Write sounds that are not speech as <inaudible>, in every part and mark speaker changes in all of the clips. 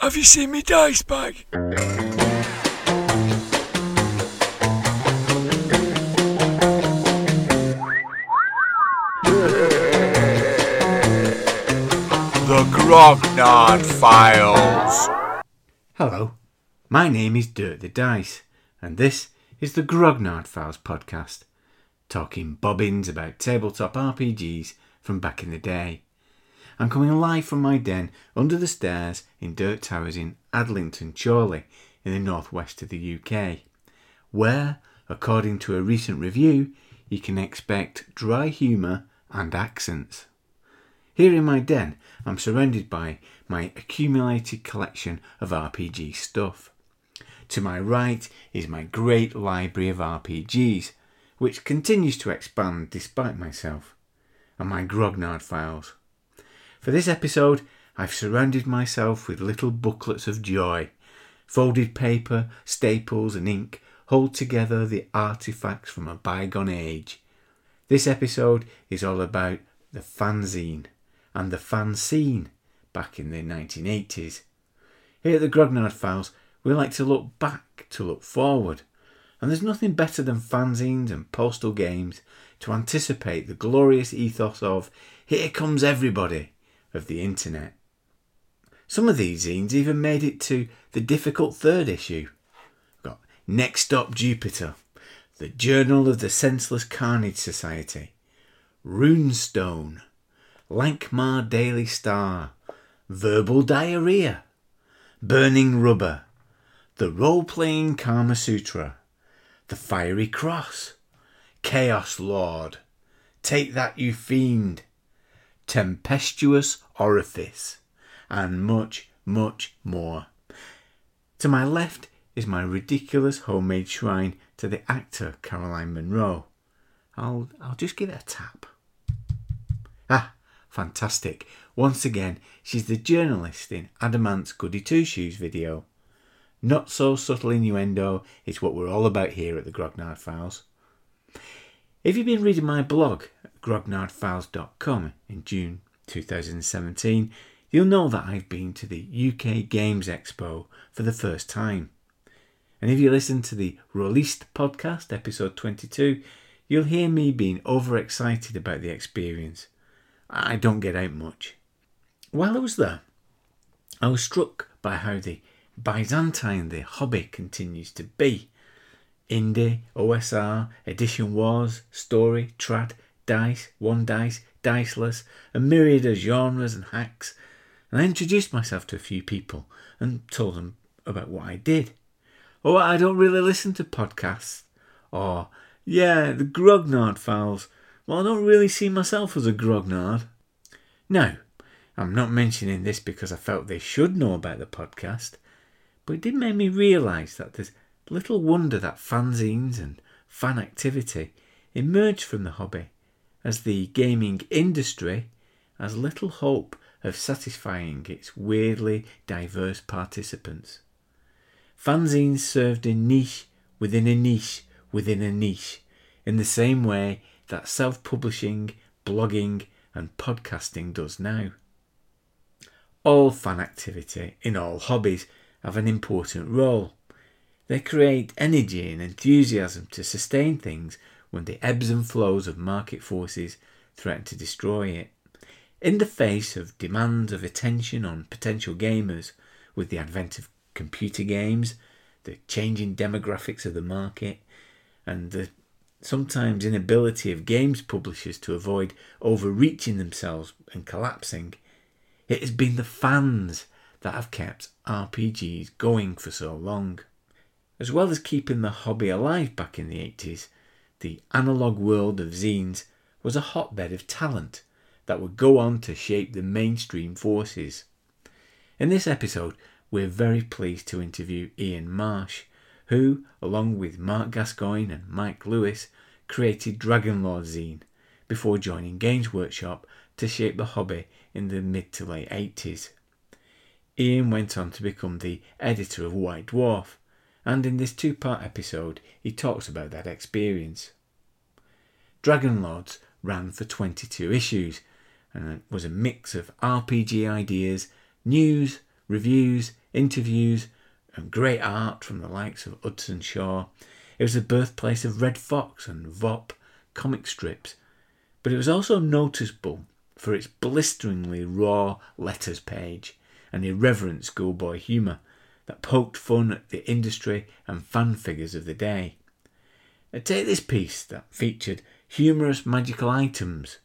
Speaker 1: Have you seen me dice bag? The Grognard Files.
Speaker 2: Hello, my name is Dirt the Dice, and this is the Grognard Files podcast, talking bobbins about tabletop RPGs from back in the day. I'm coming live from my den under the stairs in Dirt Towers in Adlington, Chorley, in the northwest of the UK, where, according to a recent review, you can expect dry humour and accents. Here in my den, I'm surrounded by my accumulated collection of RPG stuff. To my right is my great library of RPGs, which continues to expand despite myself, and my Grognard files. For this episode, I've surrounded myself with little booklets of joy. Folded paper, staples, and ink hold together the artifacts from a bygone age. This episode is all about the fanzine and the fan scene back in the 1980s. Here at the Grognard Files, we like to look back to look forward, and there's nothing better than fanzines and postal games to anticipate the glorious ethos of Here Comes Everybody of the internet. Some of these zines even made it to the difficult third issue. We've got Next Stop Jupiter, the Journal of the Senseless Carnage Society, Runestone, Lankhmar Daily Star, Verbal Diarrhea, Burning Rubber, The Role Playing Karma Sutra, The Fiery Cross, Chaos Lord, Take That You Fiend, Tempestuous Orifice, and much, much more. To my left is my ridiculous homemade shrine to the actor Caroline Munro. I'll, I'll just give it a tap. Ah, fantastic. Once again, she's the journalist in Adam Ant's Goody Two Shoes video. Not so subtle innuendo is what we're all about here at the Grognard Files. If you've been reading my blog grognardfiles.com in June 2017, you'll know that I've been to the UK Games Expo for the first time. And if you listen to the Released podcast, episode 22, you'll hear me being overexcited about the experience. I don't get out much. While I was there, I was struck by how the Byzantine the hobby continues to be. Indie, OSR, Edition Wars, Story, Trad, Dice, One Dice, Diceless, a myriad of genres and hacks. And I introduced myself to a few people and told them about what I did. Oh, I don't really listen to podcasts. Or, yeah, the Grognard files. Well, I don't really see myself as a Grognard. Now, I'm not mentioning this because I felt they should know about the podcast, but it did make me realise that there's little wonder that fanzines and fan activity emerged from the hobby, as the gaming industry has little hope of satisfying its weirdly diverse participants. Fanzines served a niche within a niche within a niche, in the same way that self publishing, blogging, and podcasting does now. All fan activity in all hobbies have an important role. They create energy and enthusiasm to sustain things when the ebbs and flows of market forces threaten to destroy it. In the face of demands of attention on potential gamers, with the advent of computer games, the changing demographics of the market, and the sometimes inability of games publishers to avoid overreaching themselves and collapsing, it has been the fans that have kept RPGs going for so long. As well as keeping the hobby alive back in the 80s, the analogue world of zines was a hotbed of talent that would go on to shape the mainstream forces. In this episode, we're very pleased to interview Ian Marsh, who, along with Mark Gascoigne and Mike Lewis, created Dragonlord Zine before joining Games Workshop to shape the hobby in the mid to late 80s. Ian went on to become the editor of White Dwarf, and in this two part episode, he talks about that experience. Dragon Lords ran for 22 issues and it was a mix of RPG ideas, news, reviews, interviews, and great art from the likes of Hudson Shaw. It was the birthplace of Red Fox and Vop comic strips, but it was also noticeable for its blisteringly raw letters page and irreverent schoolboy humour that poked fun at the industry and fan figures of the day. Now take this piece that featured humorous magical items.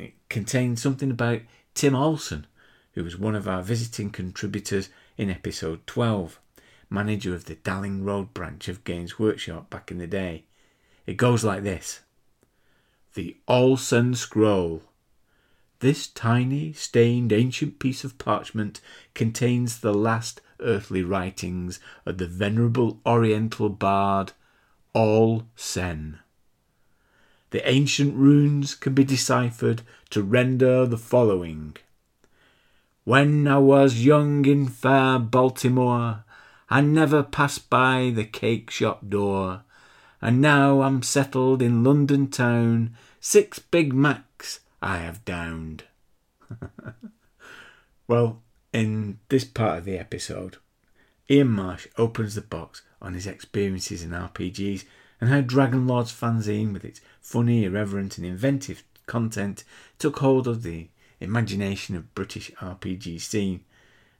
Speaker 2: It contained something about Tim Olson, who was one of our visiting contributors in episode 12, manager of the Dalling Road branch of Games Workshop back in the day. It goes like this The Olsen Scroll. This tiny, stained, ancient piece of parchment contains the last earthly writings of the venerable Oriental bard All Sen. The ancient runes can be deciphered to render the following. When I was young in fair Baltimore, I never passed by the cake shop door. And now I'm settled in London town, six Big Macs I have downed. <laughs> well, in this part of the episode, Ian Marsh opens the box on his experiences in RPGs and how Dragon Lord's fanzine, with its funny, irreverent, and inventive content, took hold of the imagination of British RPG scene,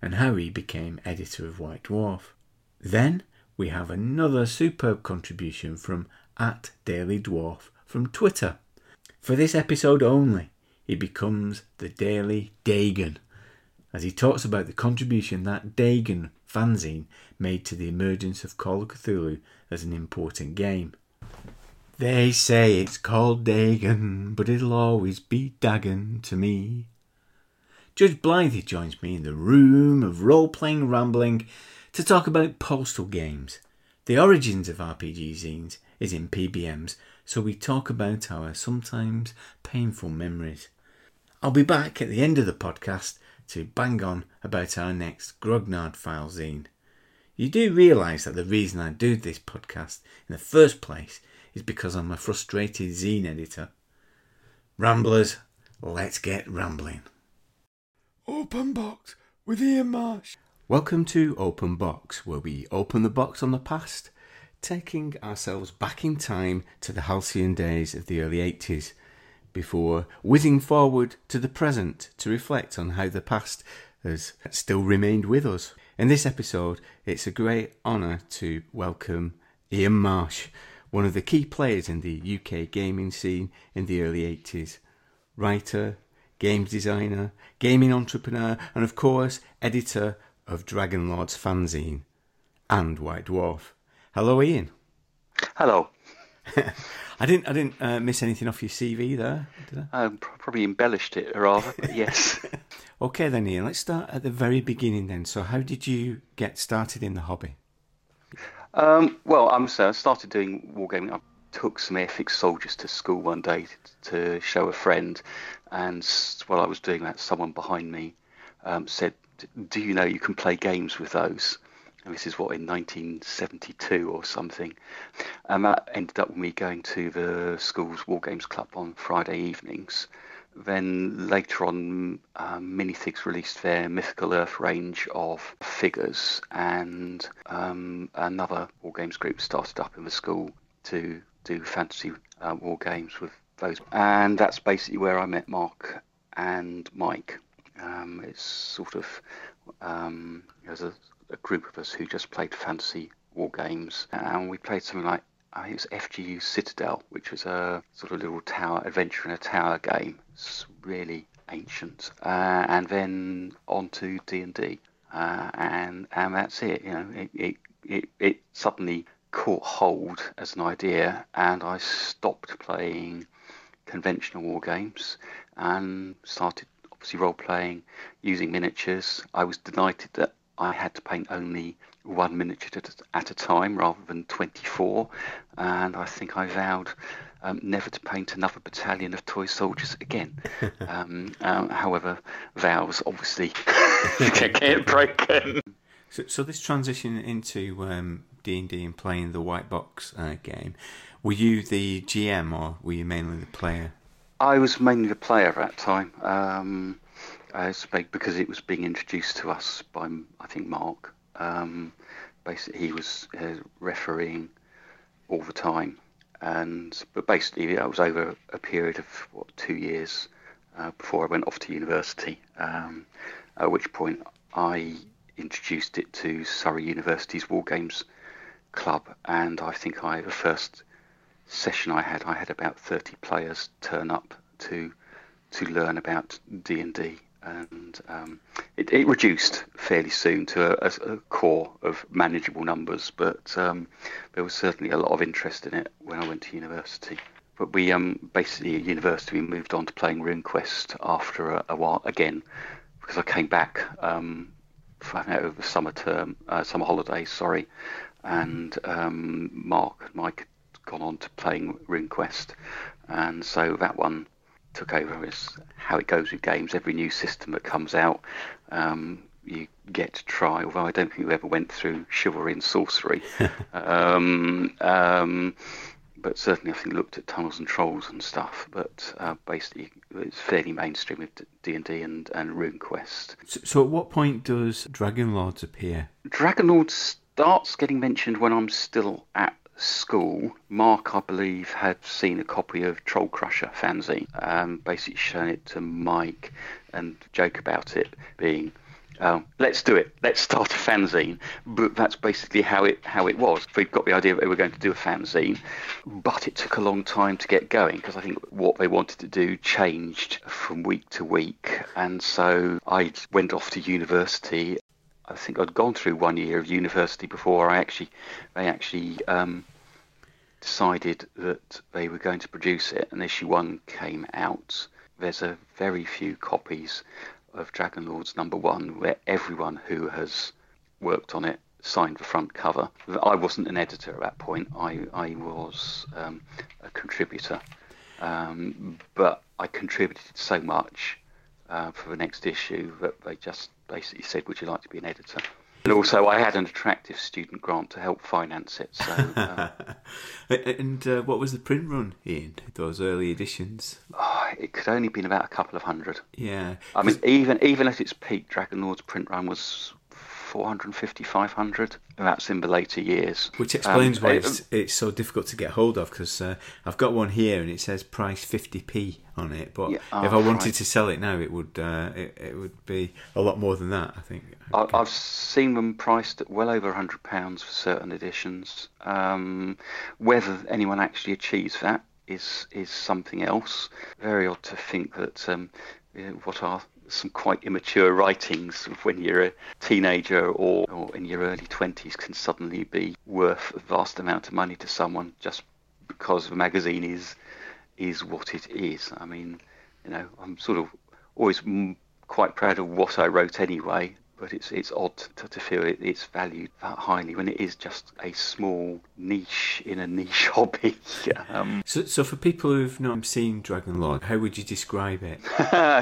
Speaker 2: and how he became editor of White Dwarf. Then we have another superb contribution from at Daily Dwarf from Twitter. For this episode only, he becomes the Daily Dagon, as he talks about the contribution that Dagon fanzine made to the emergence of Call of Cthulhu as an important game. They say it's called Dagon, but it'll always be Dagon to me. Judge Blythe joins me in the room of role playing rambling to talk about postal games. The origins of RPG zines is in PBMs, so we talk about our sometimes painful memories. I'll be back at the end of the podcast to bang on about our next Grognard file zine. You do realise that the reason I do this podcast in the first place is because I'm a frustrated zine editor. Ramblers, let's get rambling.
Speaker 1: Open box with Ian Marsh.
Speaker 2: Welcome to Open Box, where we open the box on the past, taking ourselves back in time to the halcyon days of the early 80s, before whizzing forward to the present to reflect on how the past has still remained with us. In this episode, it's a great honour to welcome Ian Marsh, one of the key players in the UK gaming scene in the early 80s. Writer, games designer, gaming entrepreneur, and of course, editor of Dragon Lord's fanzine and White Dwarf. Hello, Ian.
Speaker 3: Hello. <laughs>
Speaker 2: I didn't. I didn't uh, miss anything off your CV there, did I?
Speaker 3: Um, pro- probably embellished it rather, but <laughs> yes. <laughs>
Speaker 2: Okay, then, Ian. Let's start at the very beginning. Then, so how did you get started in the hobby?
Speaker 3: um, well, I'm so I started doing wargaming. I took some Airfix soldiers to school one day to show a friend, and while I was doing that, someone behind me um, said, "Do you know you can play games with those?" This is what in 1972 or something, and that ended up with me going to the school's war games club on Friday evenings. Then later on, um, Minifigs released their Mythical Earth range of figures, and um, another war games group started up in the school to do fantasy uh, war games with those. And that's basically where I met Mark and Mike. Um, it's sort of um, there's a, a group of us who just played fantasy war games, and we played something like it was FGU Citadel, which was a sort of little tower adventure in a tower game. It's really ancient, uh, and then on to D and D, uh, and and that's it. You know, it, it it it suddenly caught hold as an idea, and I stopped playing conventional war games and started obviously role playing using miniatures. I was delighted that I had to paint only one miniature at a, time rather than 24, and I think I vowed um, never to paint another battalion of toy soldiers again. <laughs> um, um, however, vows obviously <laughs> <laughs> get broken.
Speaker 2: So, so this transition into um, D and D and playing the white box uh, game, were you the GM or were you mainly the player?
Speaker 3: I was mainly the player at that time. Because it was being introduced to us by I think Mark. Um, basically, he was uh, refereeing all the time, and but basically that was over a period of what two years uh, before I went off to university. Um, at which point I introduced it to Surrey University's War Games Club, and I think I the first session I had, I had about 30 players turn up to to learn about D and D, and um, it, it, reduced fairly soon to a, a, core of manageable numbers. But um, there was certainly a lot of interest in it when I went to university. But we um, basically at university we moved on to playing RuneQuest after a, a while again because I came back um, over the summer term, uh, summer holidays, sorry, and um, Mark and Mike had gone on to playing RuneQuest, and so that one took over as how it goes with games. Every new system that comes out, um, you get to try. Although I don't think we ever went through chivalry and sorcery, <laughs> um, um, but certainly I think looked at tunnels and trolls and stuff. But uh, basically, it's fairly mainstream with D and D and and RuneQuest.
Speaker 2: So, so, at what point does Dragon Lords appear?
Speaker 3: Dragon Lords starts getting mentioned when I'm still at school, Mark, I believe, had seen a copy of Troll Crusher fanzine, um, basically shown it to Mike and joke about it being, um, let's do it, let's start a fanzine. But that's basically how it how it was. We'd got the idea that we were going to do a fanzine, but it took a long time to get going because I think what they wanted to do changed from week to week, and so I went off to university I think I'd gone through one year of university before I actually they actually um, decided that they were going to produce it, and issue one came out. There's a very few copies of Dragon Lords number one where everyone who has worked on it signed the front cover. I wasn't an editor at that point. I I was um, a contributor, um, but I contributed so much uh, for the next issue that they just basically said, "Would you like to be an editor?" And also, I had an attractive student grant to help finance it. So, <laughs>
Speaker 2: um, and uh, what was the print run in those early editions?
Speaker 3: Oh, it could only been about a couple of hundred.
Speaker 2: Yeah,
Speaker 3: I mean, even even at its peak, Dragon Lord's print run was 450, 500. That's in the later years.
Speaker 2: Which explains um, why it's, it's, so difficult to get hold of because uh, I've got one here and it says price 50p on it. But yeah, oh, if I wanted right. to sell it now, it would uh, it, it, would be a lot more than that. I think.
Speaker 3: I, have seen them priced at well over hundred pounds for certain editions. Um, whether anyone actually achieves that is is something else. Very odd to think that um, what are some quite immature writings of when you're a teenager or, or in your early 20s can suddenly be worth a vast amount of money to someone just because the magazine is is what it is. I mean, you know, I'm sort of always quite proud of what I wrote anyway, but it's it's odd to, to feel it, it's valued that highly when it is just a small niche in a niche <laughs> hobby.
Speaker 2: Um, so, so for people who've not seen Dragon Lord, how would you describe it?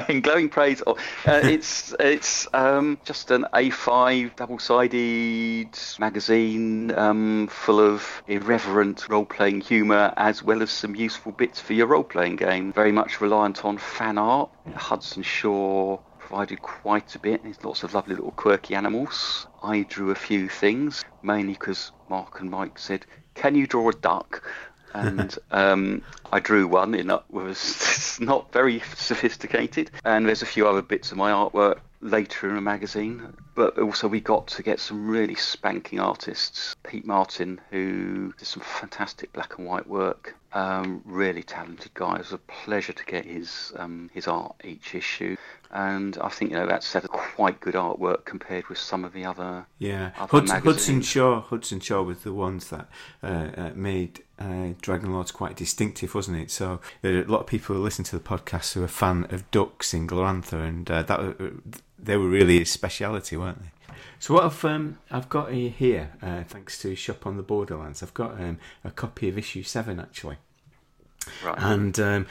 Speaker 2: <laughs>
Speaker 3: in glowing praise, uh, <laughs> it's it's um, just an A5 double-sided magazine um, full of irreverent role-playing humour as well as some useful bits for your role-playing game. Very much reliant on fan art. Hudson Shaw provided quite a bit. There's lots of lovely little quirky animals. I drew a few things, mainly because Mark and Mike said, "Can you draw a duck?" <laughs> and um, I drew one. It was <laughs> not very sophisticated, and there's a few other bits of my artwork later in the magazine. But also, we got to get some really spanking artists. Pete Martin, who did some fantastic black and white work, um, really talented guy. It was a pleasure to get his um, his art each issue, and I think you know that set of quite good artwork compared with some of the other
Speaker 2: yeah other Hudson, Hudson Shaw Hudson Shaw was the ones that uh, uh, made uh, Dragon Lords quite distinctive, wasn't it? So there are a lot of people who listen to the podcast who are a fan of ducks in Glorantha, and uh, that uh, they were really his speciality, weren't they? So what I've um, I've got here, uh, thanks to Shop on the Borderlands, I've got um, a copy of issue seven actually.
Speaker 3: Right.
Speaker 2: And um,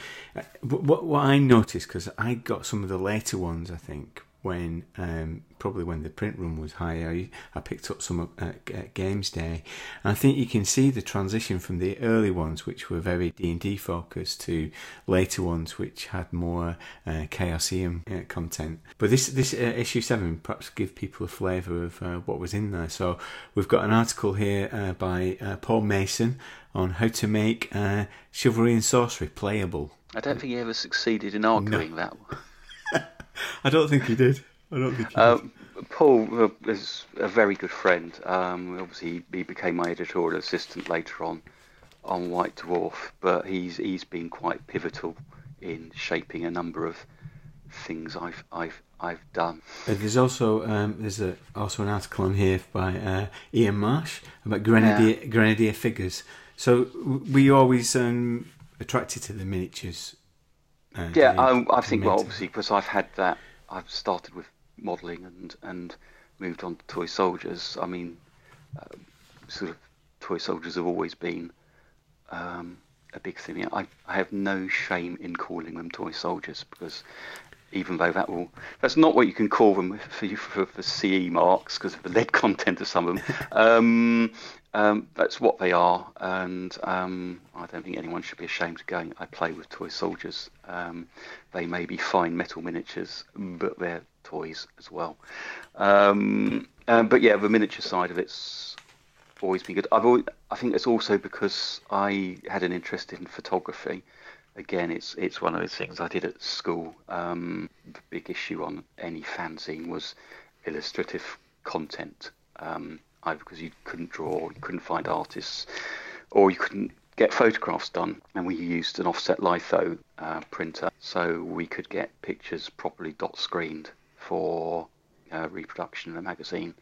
Speaker 2: what what I noticed because I got some of the later ones, I think when um, probably when the print run was higher. I, I picked up some at, at Games Day, and I think you can see the transition from the early ones, which were very D and D focused, to later ones which had more uh, Chaosium uh, content. But this this uh, issue seven perhaps give people a flavour of uh, what was in there. So we've got an article here uh, by uh, Paul Mason on how to make chivalry and sorcery playable.
Speaker 3: I don't think he ever succeeded in arguing no. that. <laughs>
Speaker 2: I don't think he did. I don't think he uh, did.
Speaker 3: Paul is a very good friend. Um, obviously, he became my editorial assistant later on on White Dwarf, but he's he's been quite pivotal in shaping a number of things I've I've I've done.
Speaker 2: There's also um, there's a, also an article on here by uh, Ian Marsh about grenadier yeah. grenadier figures. So we always um, attracted to the miniatures
Speaker 3: uh, yeah, I, I think well, obviously because I've had that. I've started with modelling and and moved on to toy soldiers. I mean, uh, sort of toy soldiers have always been um, a big thing. I I have no shame in calling them toy soldiers because even though that will that's not what you can call them <laughs> for for, for CE marks because of the lead content of some of them. <laughs> Um, um, that's what they are, and um, I don't think anyone should be ashamed of going. I play with toy soldiers. Um, they may be fine metal miniatures, but they're toys as well. Um, but yeah, the miniature side of it's always been good. I've always, I think it's also because I had an interest in photography. Again, it's it's one of those things I did at school. Um, the big issue on any fanzine was illustrative content. Um, either because you couldn't draw, you couldn't find artists, or you couldn't get photographs done. And we used an offset litho uh, printer, so we could get pictures properly dot screened for uh, reproduction in a magazine.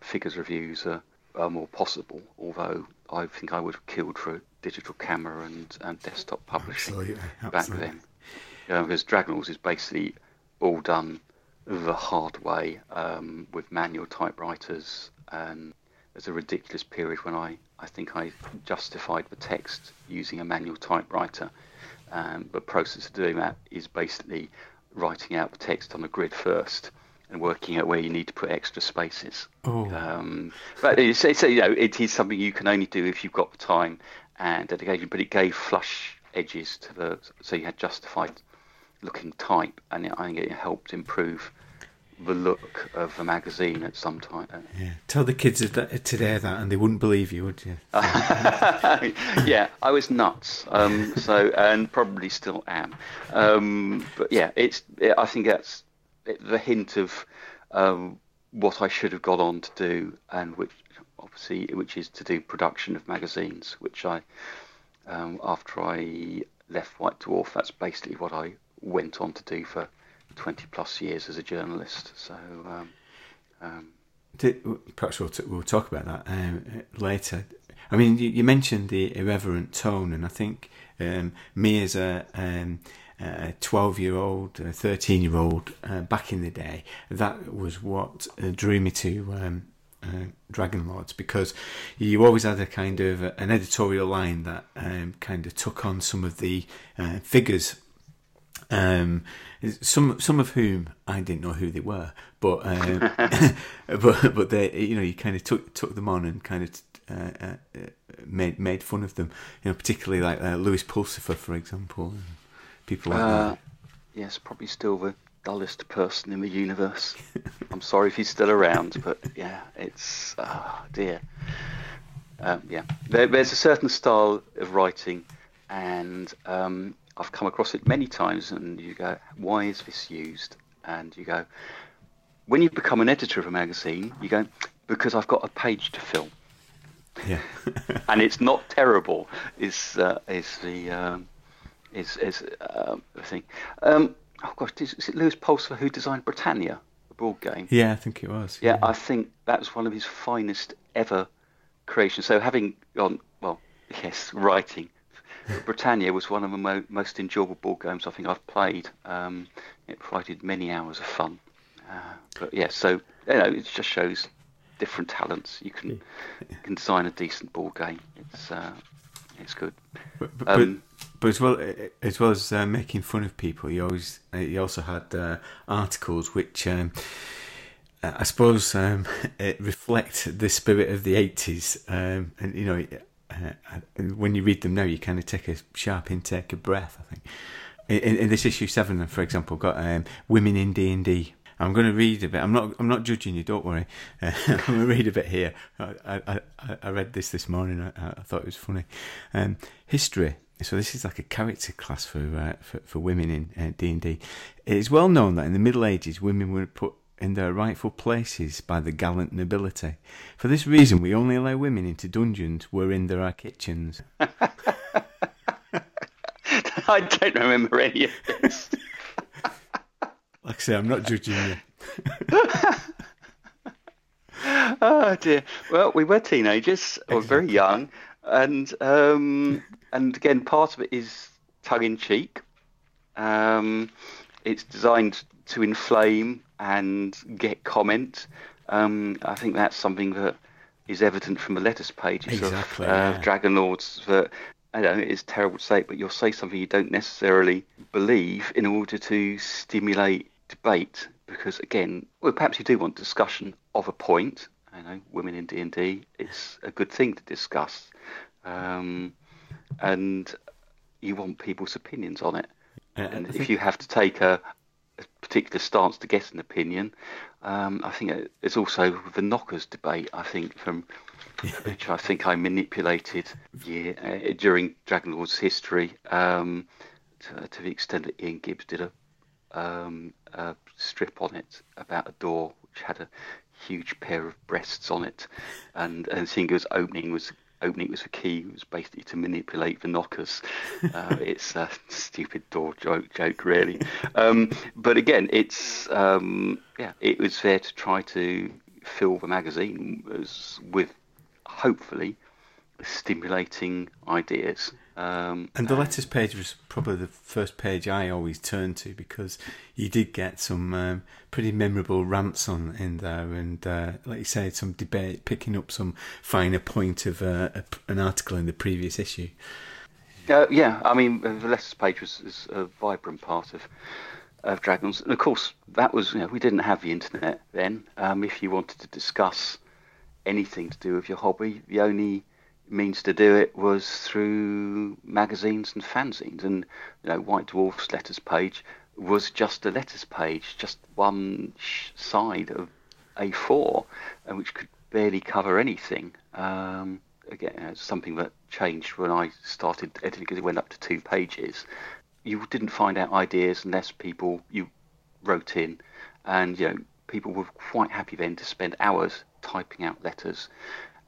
Speaker 3: Figures reviews are, are, more possible, although I think I would have killed for a digital camera and, and desktop publishing Absolutely. Absolutely. back then. Yeah, because Dragonlords is basically all done the hard way um, with manual typewriters and there's a ridiculous period when I, I think I justified the text using a manual typewriter. Um, the process of doing that is basically writing out the text on a grid first and working out where you need to put extra spaces.
Speaker 2: Oh.
Speaker 3: Um, but it's, it's, you know, it is something you can only do if you've got the time and dedication. But it gave flush edges to the, so you had justified looking type, and it, I think it helped improve the look of the magazine at some time.
Speaker 2: Yeah. Tell the kids today that, and they wouldn't believe you, would you? <laughs>
Speaker 3: yeah, I was nuts. Um, so, and probably still am. Um, but yeah, it's. It, I think that's the hint of um, what I should have got on to do, and which obviously, which is to do production of magazines, which I, um, after I left White Dwarf, that's basically what I went on to do for 20 plus years as a journalist. So, um, um,
Speaker 2: perhaps we'll, t- we'll talk about that um, later. I mean, you, you, mentioned the irreverent tone, and I think um, me as a um, a 12 year old, a 13 year old uh, back in the day, that was what uh, drew me to um, uh, Dragonlords because you always had a kind of an editorial line that um, kind of took on some of the uh, figures um, some some of whom I didn't know who they were, but um, <laughs> <laughs> but but they you know you kind of took took them on and kind of uh, uh, made made fun of them. You know, particularly like uh, Lewis Pulsipher, for example, people like uh, that.
Speaker 3: Yes, probably still the dullest person in the universe. <laughs> I'm sorry if he's still around, but yeah, it's oh dear. Um, yeah, there, there's a certain style of writing, and um, I've come across it many times, and you go, why is this used? And you go, when you become an editor of a magazine, you go, because I've got a page to fill.
Speaker 2: Yeah. <laughs>
Speaker 3: and it's not terrible. Is uh, is the um, is is uh, the thing? Um, oh gosh, is, is it Lewis Pulsipher who designed Britannia, the board game?
Speaker 2: Yeah, I think it was.
Speaker 3: Yeah, yeah, I think that was one of his finest ever creations. So having gone, well, yes, writing Britannia was one of the mo- most enjoyable board games I think I've played. Um, it provided many hours of fun. Uh, but yeah, so you know, it just shows different talents. You can you can design a decent board game. It's uh, it's good.
Speaker 2: But, but,
Speaker 3: Um,
Speaker 2: but as well as well as uh, making fun of people, he always uh, he also had uh, articles which um, uh, I suppose um, <laughs> it reflect the spirit of the eighties. Um, and you know, uh, uh, when you read them now, you kind of take a sharp intake of breath. I think in, in this issue seven, for example, got um, women in D and D. I'm going to read a bit. I'm not. I'm not judging you. Don't worry. Uh, <laughs> I'm going to read a bit here. I, I, I, read this this morning. I, I thought it was funny. Um, history. So this is like a character class for uh, for, for women in D and D. It is well known that in the Middle Ages, women were put in their rightful places by the gallant nobility. For this reason, we only allow women into dungeons wherein there are kitchens. <laughs>
Speaker 3: I don't remember any of this.
Speaker 2: Like I say, I'm not judging you. <laughs>
Speaker 3: oh dear. Well, we were teenagers, or very young, and um, and again, part of it is tongue in cheek. Um, it's designed to inflame and get comment. Um, I think that's something that is evident from the letters pages
Speaker 2: Exactly,
Speaker 3: of uh,
Speaker 2: yeah.
Speaker 3: Dragon Lords. That I know it's terrible to say, it, but you'll say something you don't necessarily believe in order to stimulate debate. Because again, well, perhaps you do want discussion of a point. I know women in D and D, it's a good thing to discuss, um, and you want people's opinions on it.
Speaker 2: Uh,
Speaker 3: And if
Speaker 2: think-
Speaker 3: you have to take a particular stance to get an opinion, um, I think it's also the knockers debate. I think from <laughs> which I think I manipulated yeah, uh, during Dragon Lord's history um, to, to the extent that Ian Gibbs did a, um, a strip on it about a door which had a huge pair of breasts on it, and and Singer's opening was opening was the key was basically to manipulate the knockers. <laughs> Uh, it's a stupid door joke, joke really. Um, but again, it's um, yeah, it was there to try to fill the magazine with hopefully stimulating ideas. Um,
Speaker 2: And the letters page was probably the first page I always turned to because you did get some um, pretty memorable rants on in there, and uh, like you say, some debate, picking up some finer point of uh, a, an article in the previous issue.
Speaker 3: Uh, yeah, I mean, uh, the letters page was, was a vibrant part of of Dragons, and of course, that was you know we didn't have the internet then. Um, if you wanted to discuss anything to do with your hobby, the only means to do it was through magazines and fanzines, and you know, White Dwarf's letters page was just a letters page, just one side of A4, and which could barely cover anything. Um, again, it's something that changed when I started editing because it went up to two pages. You didn't find out ideas unless people you wrote in, and you know people were quite happy then to spend hours typing out letters,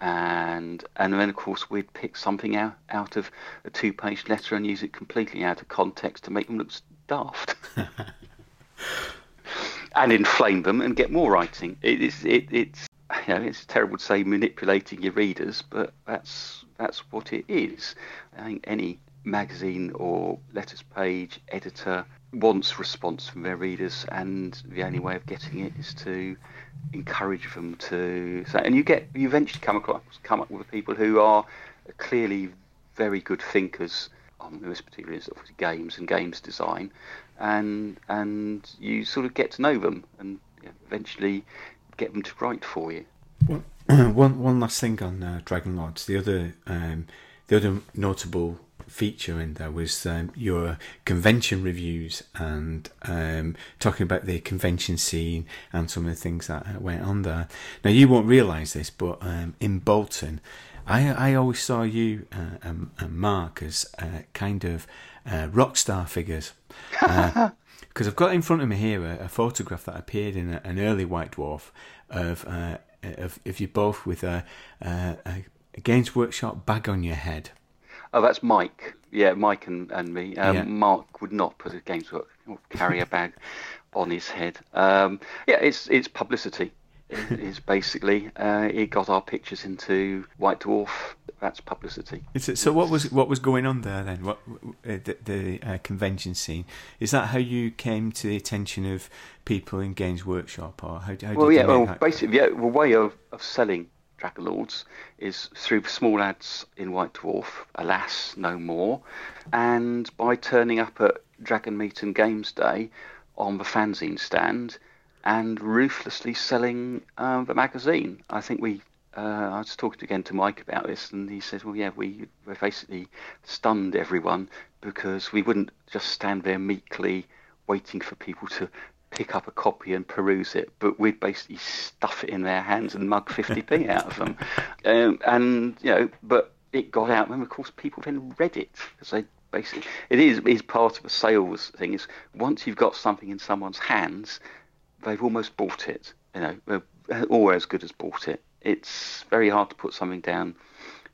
Speaker 3: and and then of course we'd pick something out out of a two-page letter and use it completely out of context to make them look daft. <laughs> and inflame them and get more writing. It is it, it's you know it's terrible to say manipulating your readers, but that's that's what it is. I think any magazine or letters page editor wants response from their readers, and the only way of getting it is to encourage them to say. And you get you eventually come across come up with people who are clearly very good thinkers on this particular sort of games and games design, and and you sort of get to know them and eventually get them to write for you.
Speaker 2: One, <clears throat> one, one last thing on uh, Dragon Lords. The other, um, the other notable feature in there was um, your convention reviews and um, talking about the convention scene and some of the things that uh, went on there. Now you won't realise this, but um, in Bolton, I I always saw you uh, and, and Mark as uh, kind of uh, rock star figures. Uh, <laughs> because I've got in front of me here a, a photograph that appeared in a, an early White Dwarf of uh, of, of you both with a, a, a Games Workshop bag on your head.
Speaker 3: Oh, that's Mike. Yeah, Mike and, and me. Um,
Speaker 2: Yeah.
Speaker 3: Mark would not put a games work or carry a bag <laughs> on his head. Um, yeah, it's it's publicity. It is basically uh, it got our pictures into White Dwarf. That's publicity.
Speaker 2: It, so what was what was going on there then? What uh, the, the uh, convention scene? Is that how you came to the attention of people in Games Workshop, or how, how
Speaker 3: Well, yeah. Well, basically, yeah, the way of, of selling Dragon Lords is through small ads in White Dwarf, alas, no more, and by turning up at Dragon Meet and Games Day on the fanzine stand and ruthlessly selling uh, the magazine. I think we. Uh, I was talking again to Mike about this, and he said, "Well, yeah, we, we basically stunned everyone because we wouldn't just stand there meekly waiting for people to pick up a copy and peruse it, but we'd basically stuff it in their hands and mug 50p out of them. <laughs> Um, and, you know, but it got out, and of course people then read it because they basically, it is, is part of a sales thing, is once you've got something in someone's hands, they've almost bought it, you know, or as good as bought it. It's very hard to put something down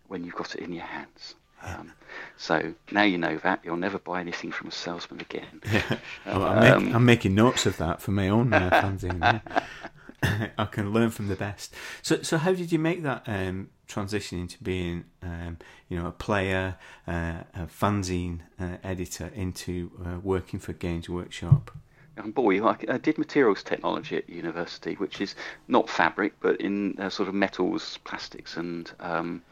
Speaker 3: when you've got it in your hands. Um, so now you know that you'll never buy anything from a salesman again. <laughs>
Speaker 2: Yeah, well, I'm, make, I'm, making notes of that for my own uh, <laughs> fanzine. Yeah. <laughs> I can learn from the best. So, so how did you make that um, transition into being, um, you know, a player, uh, a fanzine uh, editor, into uh, working for Games Workshop?
Speaker 3: Um, boy, I did materials technology at university, which is not fabric, but in uh, sort of metals, plastics, and um,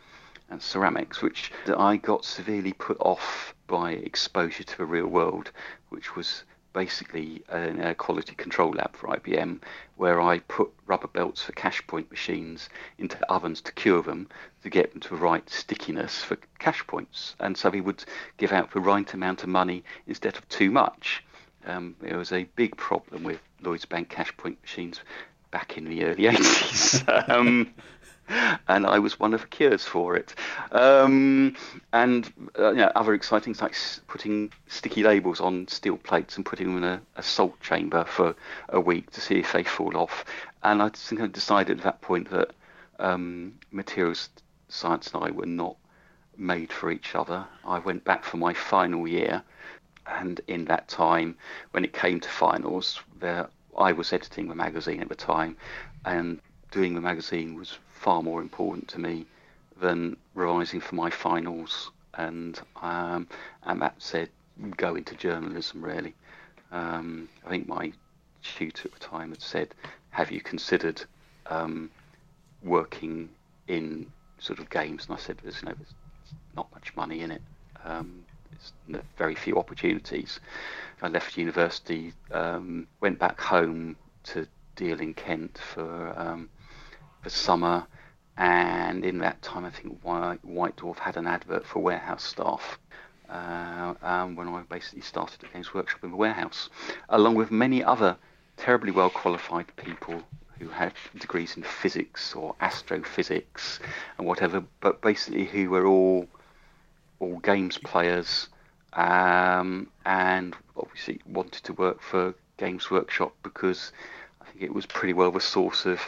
Speaker 3: and ceramics, which I got severely put off by exposure to the real world, which was basically an air quality control lab for IBM, where I put rubber belts for cash point machines into ovens to cure them to get them to the right stickiness for cash points. And so we would give out the right amount of money instead of too much. Um, it was a big problem with Lloyds Bank cash point machines back in the early 80s. <laughs> um, and I was one of the cures for it. Um, and uh, you know, other exciting things like putting sticky labels on steel plates and putting them in a, a, salt chamber for a week to see if they fall off. And I think I decided at that point that um, materials science and I were not made for each other. I went back for my final year, and in that time, when it came to finals, there I was editing the magazine at the time, and doing the magazine was far more important to me than revising for my finals. And um, and that said, go into journalism really. Um, I think my tutor at the time had said, "Have you considered um, working in sort of games?" And I said, "There's, know, there's not much money in it. Um, there's very few opportunities." I left university, um, went back home to Deal in Kent for um, for summer, and in that time, I think White, Dwarf had an advert for warehouse staff. Uh, um, when I basically started at Games Workshop in the warehouse, along with many other terribly well qualified people who had degrees in physics or astrophysics and whatever, but basically who were all all games players um, and obviously wanted to work for Games Workshop because I think it was pretty well the source of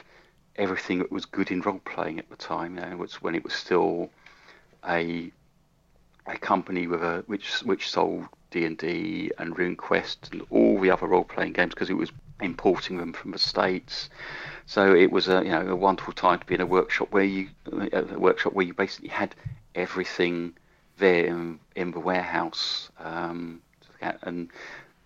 Speaker 3: everything that was good in role playing at the time. You know, it was when it was still a a company with a which which sold D and D and RuneQuest and all the other role playing games because it was importing them from the states. So it was a you know a wonderful time to be in a workshop where you a workshop where you basically had everything there in, in the warehouse. Um, and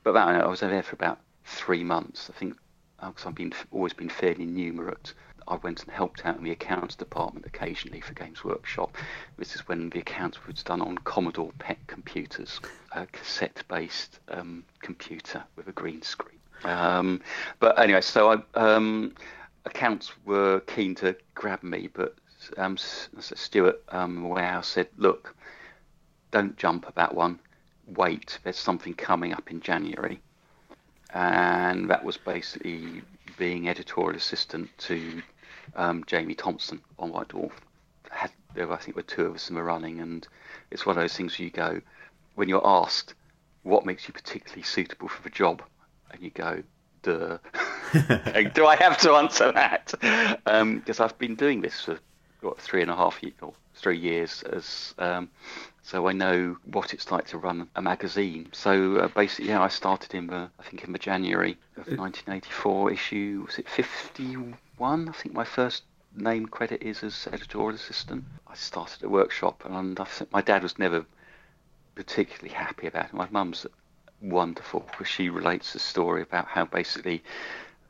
Speaker 3: but that, I was there for about three months. I think because I've been always been fairly numerate I went and helped out in the accounts department occasionally for Games Workshop. This is when the accounts was done on Commodore PET computers, a cassette-based um, computer with a green screen. Um, but anyway, so I, um, accounts were keen to grab me, but um, Stuart um, Warehouse said, "Look, don't jump at that one. Wait, there's something coming up in January." And that was basically being editorial assistant to um, Jamie Thomson on White Dwarf. Had, I think were two of us in the running, and it's one of those things where you go when you're asked what makes you particularly suitable for the job, and you go, "Duh." <laughs> Do I have to answer that? Because um, I've been doing this for what three and a half years or three years as um, so I know what it's like to run a magazine. So uh, basically, yeah, I started in the I think in the January of 1984 issue. Was it 51? I think my first name credit is as editorial assistant. I started a workshop, and I think my dad was never particularly happy about it. My mum's wonderful because she relates the story about how basically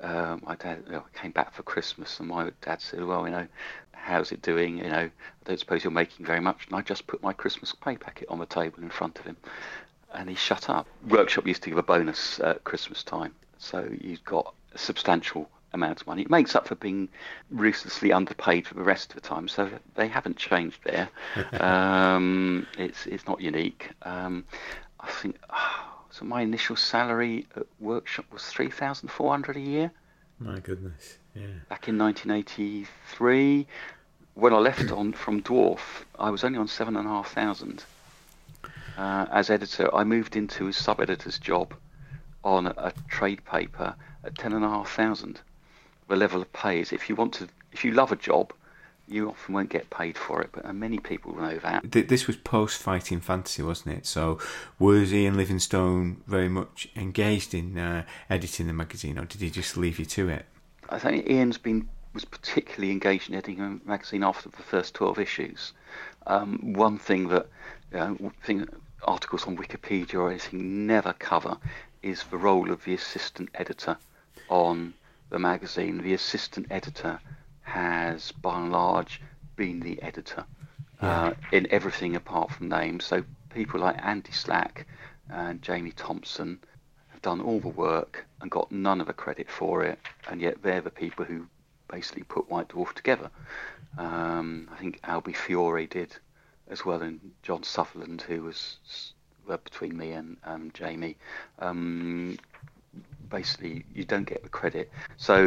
Speaker 3: um, my dad you know, came back for Christmas, and my dad said, "Well, you know, how's it doing? You know, I don't suppose you're making very much. And I just put my Christmas pay packet on the table in front of him, and he shut up. Workshop used to give a bonus at Christmas time, so you've got a substantial amount of money. It makes up for being ruthlessly underpaid for the rest of the time. So they haven't changed there. <laughs> um, it's it's not unique. Um, I think <sighs> so. My initial salary at workshop was three thousand four hundred a year.
Speaker 2: My goodness, yeah.
Speaker 3: Back in 1983, when I left on from Dwarf, I was only on seven and a half thousand. Uh, as editor, I moved into a sub-editor's job on a, a trade paper at ten and a half thousand the level of pay is if you want to, if you love a job, you often won't get paid for it, but many people know that.
Speaker 2: This was post Fighting Fantasy, wasn't it? So was Ian Livingstone very much engaged in uh, editing the magazine, or did he just leave you to it?
Speaker 3: I think Ian's been was particularly engaged in editing a magazine after the first twelve issues. Um, one thing that you know, thing, articles on Wikipedia or anything never cover is the role of the assistant editor on the magazine, the assistant editor has, by and large, been the editor yeah. uh, in everything apart from names. So people like Andy Slack and Jamie Thomson have done all the work and got none of the credit for it, and yet they're the people who basically put White Dwarf together. Um, I think Albie Fiore did as well, and John Sutherland, who was between me and um, Jamie, um, basically you don't get the credit. So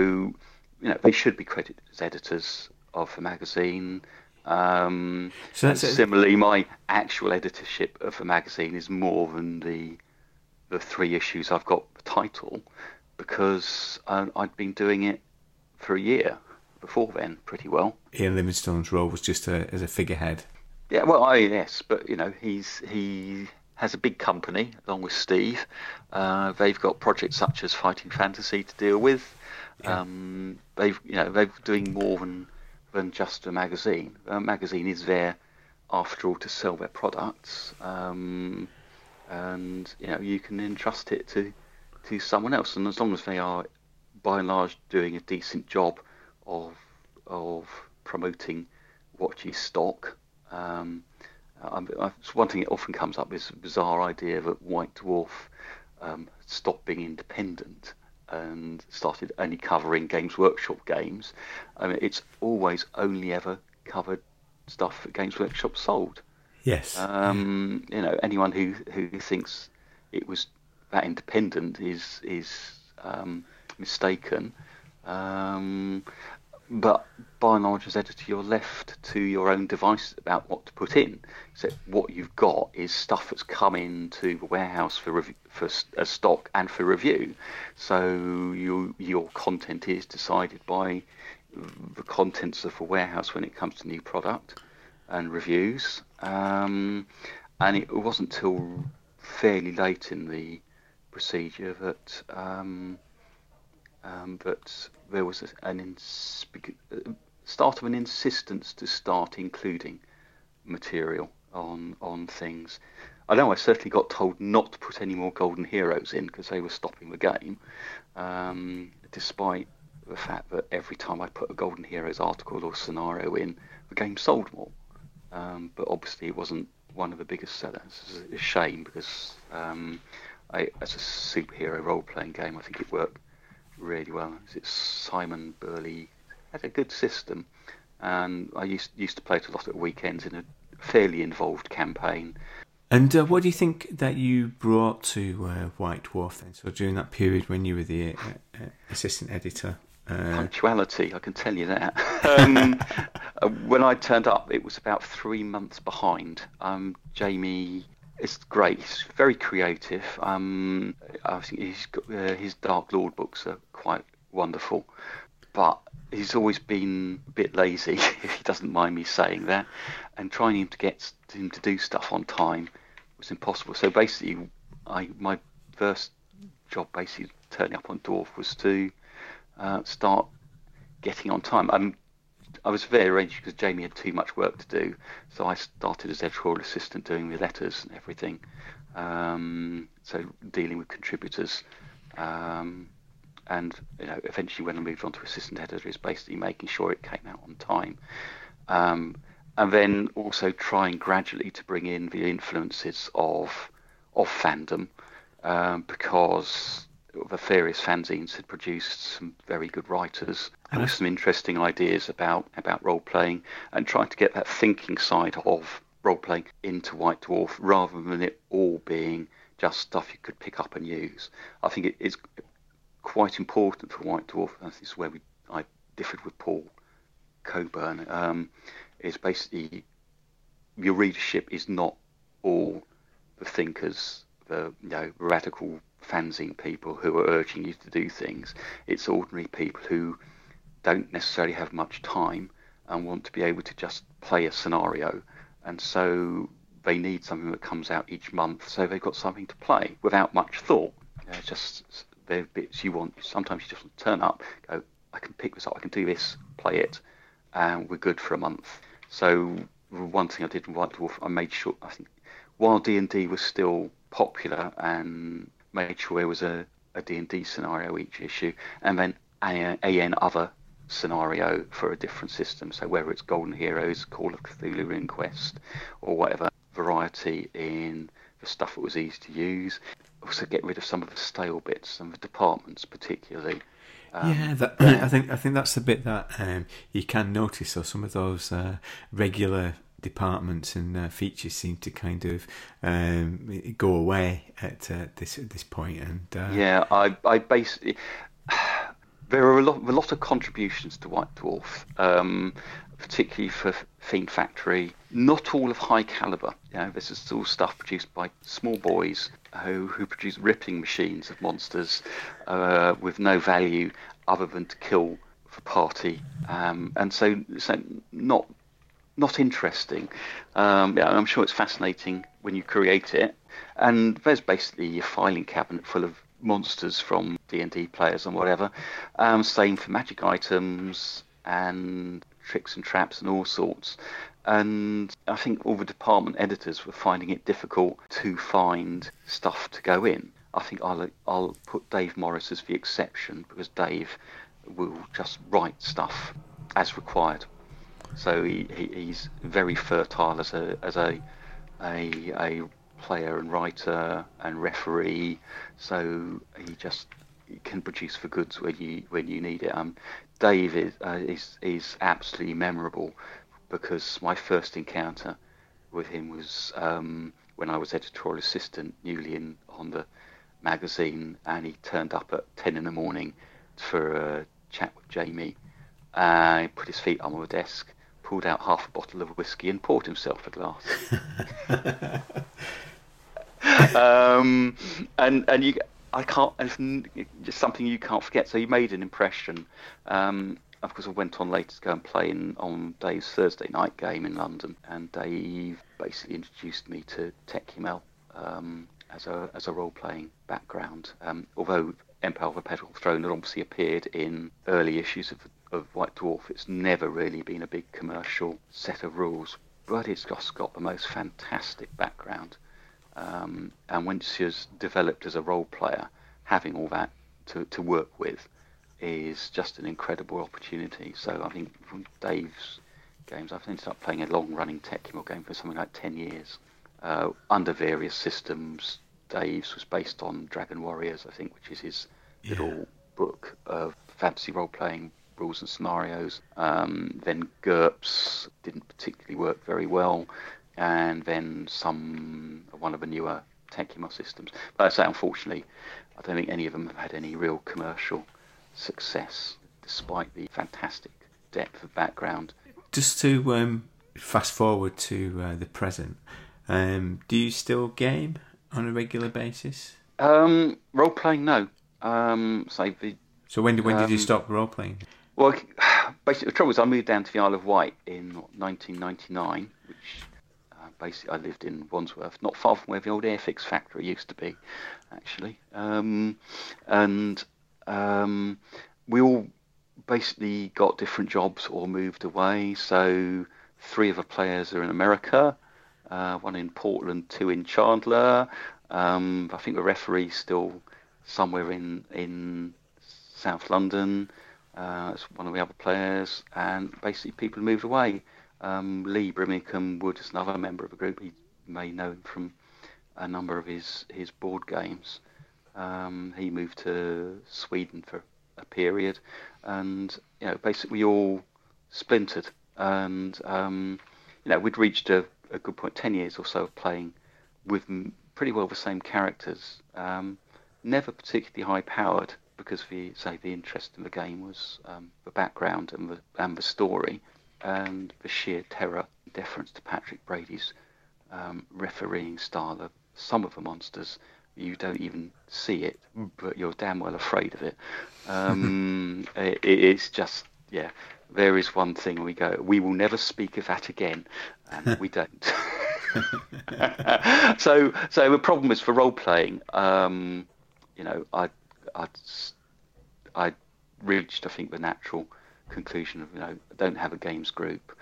Speaker 3: you know they should be credited as editors of the magazine. Um, so that's similarly, my actual editorship of the magazine is more than the the three issues I've got the title because uh, I'd been doing it for a year before then pretty well.
Speaker 2: Ian Livingstone's role was just a, as a figurehead.
Speaker 3: Yeah, well, I, yes, but you know, he's he has a big company along with Steve. Uh, they've got projects such as Fighting Fantasy to deal with. Yeah. Um, they've you know they're doing more than than just a magazine. A magazine is there after all to sell their products, um, and you know you can entrust it to to someone else. And as long as they are by and large doing a decent job of of promoting what you stock. Um, um, one thing that often comes up is a bizarre idea that White Dwarf um, stopped being independent and started only covering Games Workshop games. I mean, it's always only ever covered stuff that Games Workshop sold.
Speaker 2: Yes.
Speaker 3: Um, you know, anyone who who thinks it was that independent is is um, mistaken. Um, but by and large, as editor, you're left to your own devices about what to put in. So what you've got is stuff that's come into the warehouse for rev- for a stock and for review. So you, your content is decided by the contents of the warehouse when it comes to new product and reviews. Um, and it wasn't till fairly late in the procedure that um, um, that there was an ins- start of an insistence to start including material on on things. I know I certainly got told not to put any more Golden Heroes in because they were stopping the game, um, despite the fact that every time I put a Golden Heroes article or scenario in, the game sold more. Um, but obviously, it wasn't one of the biggest sellers. It's a shame because um, I, as a superhero role-playing game, I think it worked really well. It's Simon Burley had a good system, and I used used to play it a lot at weekends in a fairly involved campaign.
Speaker 2: And uh, what do you think that you brought to uh, White Dwarf then? So during that period when you were the uh, uh assistant editor,
Speaker 3: uh, punctuality, I can tell you that. <laughs> um, uh, when I turned up, it was about three months behind. Um, Jamie it's great. He's very creative. Um, I think he's got, uh, his Dark Lord books are quite wonderful, but he's always been a bit lazy, <laughs> if he doesn't mind me saying that. And trying him to get him to do stuff on time was impossible. So basically, I my first job, basically turning up on Dwarf, was to uh, start getting on time. Um, I was very arranged because Jamie had too much work to do, so I started as editorial assistant doing the letters and everything. Um, so dealing with contributors, um, and you know, eventually when I moved on to assistant editor, is basically making sure it came out on time. Um, and then also trying gradually to bring in the influences of of fandom um, because the various fanzines had produced some very good writers with some interesting ideas about about role playing and trying to get that thinking side of role playing into White Dwarf rather than it all being just stuff you could pick up and use. I think it is quite important for White Dwarf. This is where we I differed with Paul Cockburn. Um, is basically your readership is not all the thinkers, the you know radical fanzine people who are urging you to do things. It's ordinary people who don't necessarily have much time and want to be able to just play a scenario, and so they need something that comes out each month, so they've got something to play without much thought. Just they're bits you want. Sometimes you just turn up, go, I can pick this up, I can do this, play it, and we're good for a month. So one thing I did in White Dwarf, I made sure I think while D and D was still popular and made sure there was a, a D&D scenario each issue, and then a, AN other scenario for a different system. So whether it's Golden Heroes, Call of Cthulhu Inquest, or whatever variety in the stuff that was easy to use. Also get rid of some of the stale bits, some of the departments particularly.
Speaker 2: Um, yeah, that, <clears throat> I think I think that's the bit that um, you can notice. So some of those uh, regular departments and uh, features seem to kind of um, go away at uh, this at this point. And uh...
Speaker 3: yeah, I I basically there are a lot a lot of contributions to White Dwarf, um, particularly for Fiend Factory. Not all of high caliber. You know, this is all stuff produced by small boys who who produce ripping machines of monsters uh, with no value other than to kill for party. Um, and so, so not not interesting. Um, yeah, I'm sure it's fascinating when you create it. And there's basically a filing cabinet full of monsters from D&D players and whatever. Um, same for magic items and tricks and traps and all sorts. And I think all the department editors were finding it difficult to find stuff to go in. I think I'll I'll put Dave Morris as the exception because Dave will just write stuff as required. So he, he, he's very fertile as a as a a, a player and writer and referee. So he just can produce for goods when you when you need it. Um, Dave is, uh, is is absolutely memorable because my first encounter with him was um, when I was editorial assistant newly in on the magazine, and he turned up at ten in the morning for a chat with Jamie. Uh, he put his feet on my desk pulled out half a bottle of whiskey and poured himself a glass. <laughs> <laughs> um, and and you, I can't. It's just something you can't forget. So you made an impression. Um, of course, I went on later to go and play in, on Dave's Thursday night game in London, and Dave basically introduced me to Tékumel um, as a as a role playing background. Um, although Empire of the Petal Throne had obviously appeared in early issues of of White Dwarf. It's never really been a big commercial set of rules, but it's got the most fantastic background. Um, and once she's developed as a role player, having all that to, to work with is just an incredible opportunity. So I think from Dave's games, I've ended up playing a long-running Tékumel game for something like 10 years uh, under various systems. Dave's was based on Dragon Warriors, I think, which is his yeah. little book of fantasy role-playing rules and scenarios. Um, then GURPS didn't particularly work very well, and then some one of the newer Tékumel systems. But I say, unfortunately, I don't think any of them have had any real commercial success, despite the fantastic depth of background.
Speaker 2: Just to um, fast forward to uh, the present, um, do you still game on a regular basis?
Speaker 3: Um, role playing, no. Um, say the,
Speaker 2: so when did when did you um, stop role playing?
Speaker 3: Well, <sighs> basically, the trouble is, I moved down to the Isle of Wight in 1999, which basically I lived in Wandsworth, not far from where the old Airfix factory used to be, actually. Um, and um, we all basically got different jobs or moved away. So three of the players are in America, uh, one in Portland, two in Chandler. Um, I think the referee's still somewhere in in South London uh, as one of the other players, and basically people moved away. Um, Lee Brimicombe Wood is another member of the group. He may know him from a number of his, his board games. Um, he moved to Sweden for a period, and you know, basically we all splintered. And um, you know, we'd reached a, a, good point, ten years or so of playing with pretty well the same characters. Um, never particularly high powered because the say the interest in the game was um, the background and the and the story and the sheer terror and deference to Patrick Brady's um, refereeing style of some of the monsters you don't even see it, but you're damn well afraid of it. Um, <laughs> it it's just, yeah, there is one thing we go, we will never speak of that again, and we <laughs> don't. <laughs> so, so the problem is for role playing. Um, you know, I, I, I reached, I think, the natural conclusion of, you know, don't have a games group.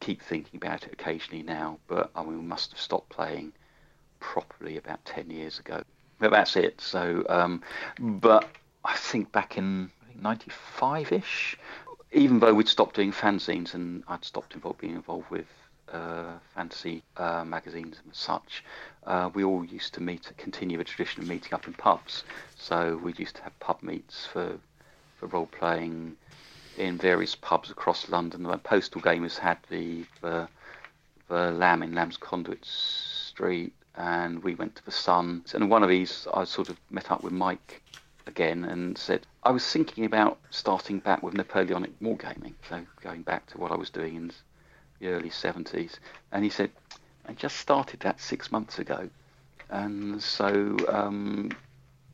Speaker 3: Keep thinking about it occasionally now, but I mean, we must have stopped playing properly about 10 years ago. But that's it. So, um, but I think back in 95 ish, even though we'd stopped doing fanzines and I'd stopped involved, being involved with uh, fantasy uh, magazines and such, uh, we all used to meet, continue the tradition of meeting up in pubs. So we used to have pub meets for, for role playing in various pubs across London. The Postal Gamers had the, the, the Lamb in Lamb's Conduit Street and we went to the Sun. And one of these, I sort of met up with Mike again and said, I was thinking about starting back with Napoleonic wargaming, so going back to what I was doing in the early 70s. And he said, I just started that six months ago. And so um,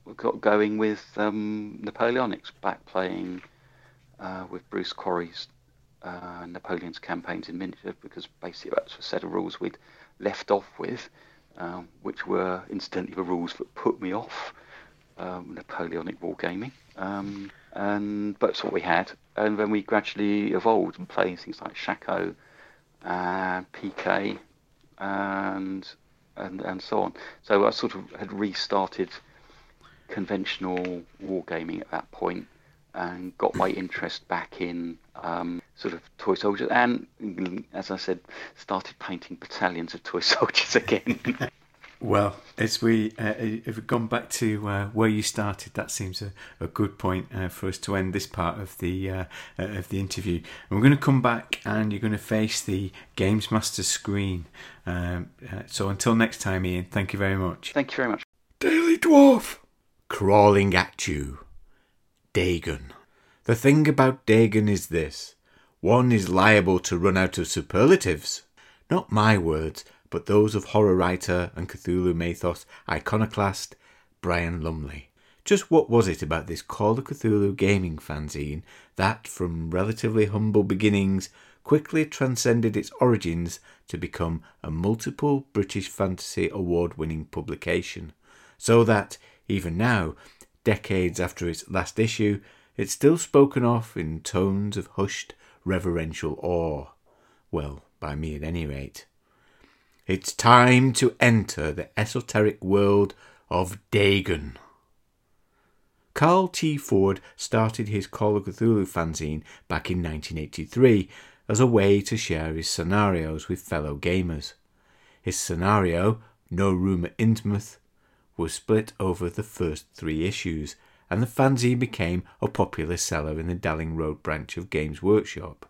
Speaker 3: we got going with um, Napoleonics, back playing uh, with Bruce Quarrie's uh, Napoleon's campaigns in miniature, because basically that's a set of rules we'd left off with um, which were incidentally the rules that put me off um, Napoleonic wargaming. Um, and but that's what we had, and then we gradually evolved and played things like Shako, and Piquet, and and and so on. So I sort of had restarted conventional wargaming at that point, and got my interest back in um, sort of toy soldiers, and as I said, started painting battalions of toy <laughs> soldiers again.
Speaker 2: well, as we uh, if we've gone back to uh, where you started, that seems a, a good point uh, for us to end this part of the uh, uh, of the interview. And we're going to come back, and you're going to face the Games Master screen. Um, uh, so until next time, Ian, thank you very much.
Speaker 3: Thank you very much.
Speaker 1: Daily Dwarf
Speaker 2: crawling at you, Dagon. The thing about Dagon is this one is liable to run out of superlatives. Not my words, but those of horror writer and Cthulhu Mythos iconoclast Brian Lumley. Just what was it about this Call of Cthulhu gaming fanzine that, from relatively humble beginnings, quickly transcended its origins to become a multiple British Fantasy Award winning publication? So that, even now, decades after its last issue, it's still spoken of in tones of hushed reverential awe. Well, by me at any rate. It's time to enter the esoteric world of Dagon. Carl T. Ford started his Call of Cthulhu fanzine back in 1983 as a way to share his scenarios with fellow gamers. His scenario, No Room at Innsmouth, was split over the first three issues and the fanzine became a popular seller in the Dalling Road branch of Games Workshop.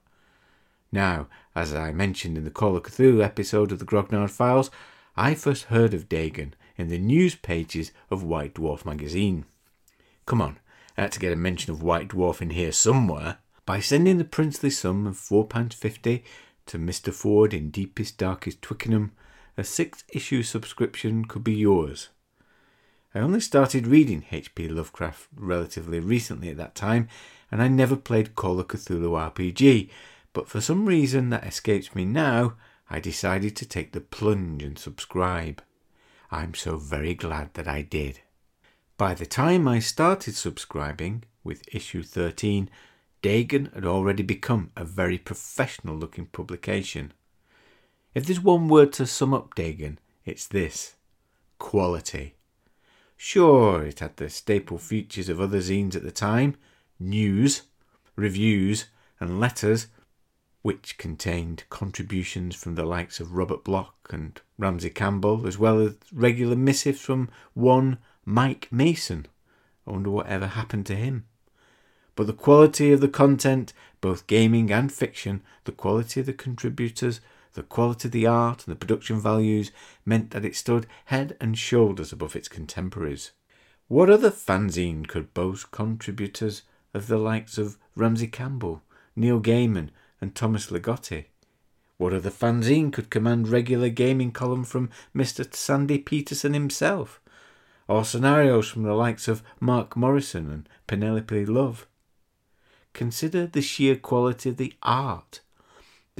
Speaker 2: Now, as I mentioned in the Call of Cthulhu episode of the Grognard Files, I first heard of Dagon in the news pages of White Dwarf magazine. Come on, I had to get a mention of White Dwarf in here somewhere. By sending the princely sum of £4.50 to Mr. Ford in deepest, darkest Twickenham, a six issue subscription could be yours. I only started reading H.P. Lovecraft relatively recently at that time, and I never played Call of Cthulhu RPG, but for some reason that escapes me now, I decided to take the plunge and subscribe. I'm so very glad that I did. By the time I started subscribing, with issue 13, Dagon had already become a very professional looking publication. If there's one word to sum up Dagon, it's this quality. Sure, it had the staple features of other zines at the time news, reviews, and letters, which contained contributions from the likes of Robert Bloch and Ramsey Campbell, as well as regular missives from one Mike Mason. I wonder whatever happened to him. But the quality of the content, both gaming and fiction, the quality of the contributors, the quality of the art and the production values meant that it stood head and shoulders above its contemporaries. What other fanzine could boast contributors of the likes of Ramsey Campbell, Neil Gaiman, and Thomas Ligotti? What other fanzine could command regular gaming column from Mr. Sandy Petersen himself? Or scenarios from the likes of Mark Morrison and Penelope Love? Consider the sheer quality of the art.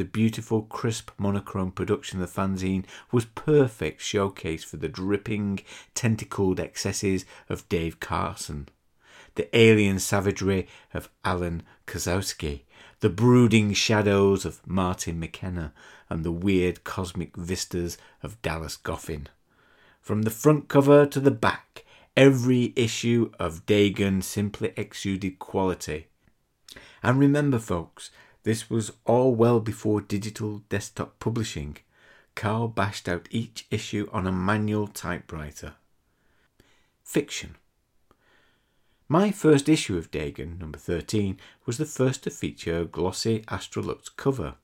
Speaker 2: The beautiful, crisp, monochrome production of the fanzine was perfect showcase for the dripping, tentacled excesses of Dave Carson, the alien savagery of Allen Koszowski, the brooding shadows of Martin McKenna, and the weird cosmic vistas of Dallas Goffin. From the front cover to the back, every issue of Dagon simply exuded quality. And remember, folks, this was all well before digital desktop publishing. Carl bashed out each issue on a manual typewriter. Fiction. My first issue of Dagon, number 13, was the first to feature a glossy Astrolux cover.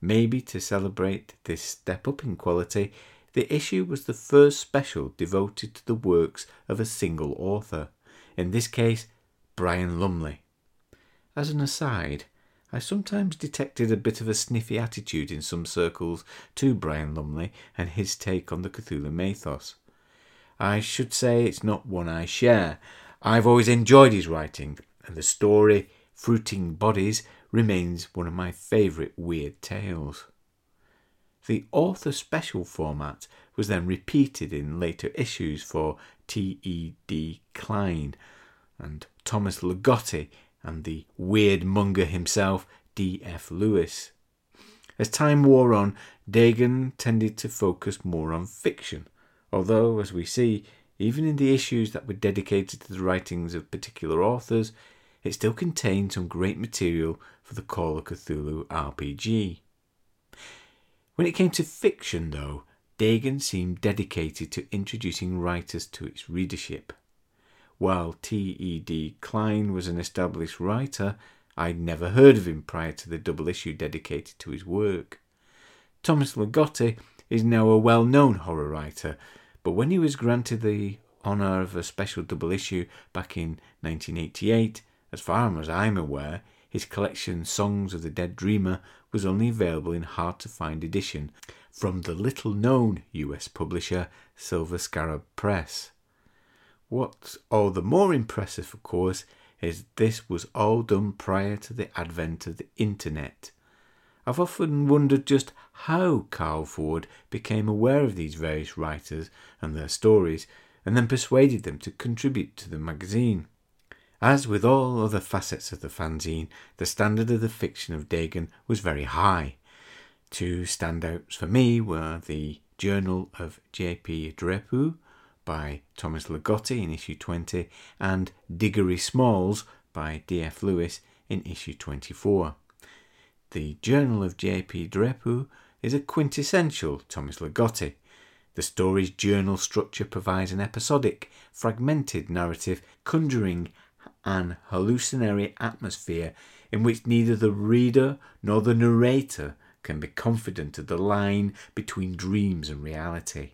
Speaker 2: Maybe to celebrate this step up in quality, the issue was the first special devoted to the works of a single author, in this case, Brian Lumley. As an aside, I sometimes detected a bit of a sniffy attitude in some circles to Brian Lumley and his take on the Cthulhu mythos. I should say it's not one I share. I've always enjoyed his writing, and the story, Fruiting Bodies, remains one of my favourite weird tales. The author special format was then repeated in later issues for T.E.D. Klein and Thomas Ligotti and the weird monger himself, D.F. Lewis. As time wore on, Dagon tended to focus more on fiction, although, as we see, even in the issues that were dedicated to the writings of particular authors, it still contained some great material for the Call of Cthulhu RPG. When it came to fiction, though, Dagon seemed dedicated to introducing writers to its readership. While T.E.D. Klein was an established writer, I'd never heard of him prior to the double issue dedicated to his work. Thomas Ligotti is now a well known horror writer, but when he was granted the honour of a special double issue back in 1988, as far as I'm aware, his collection Songs of the Dead Dreamer was only available in hard to find edition from the little known US publisher Silver Scarab Press. What's all oh, the more impressive, of course, is this was all done prior to the advent of the internet. I've often wondered just how Carl Ford became aware of these various writers and their stories, and then persuaded them to contribute to the magazine. As with all other facets of the fanzine, the standard of the fiction of Dagon was very high. Two standouts for me were the Journal of J.P. Drapeau by Thomas Ligotti in issue 20 and Diggory Smalls by D.F. Lewis in issue 24. The Journal of J.P. Drapeau is a quintessential Thomas Ligotti. The story's journal structure provides an episodic, fragmented narrative conjuring an hallucinatory atmosphere in which neither the reader nor the narrator can be confident of the line between dreams and reality.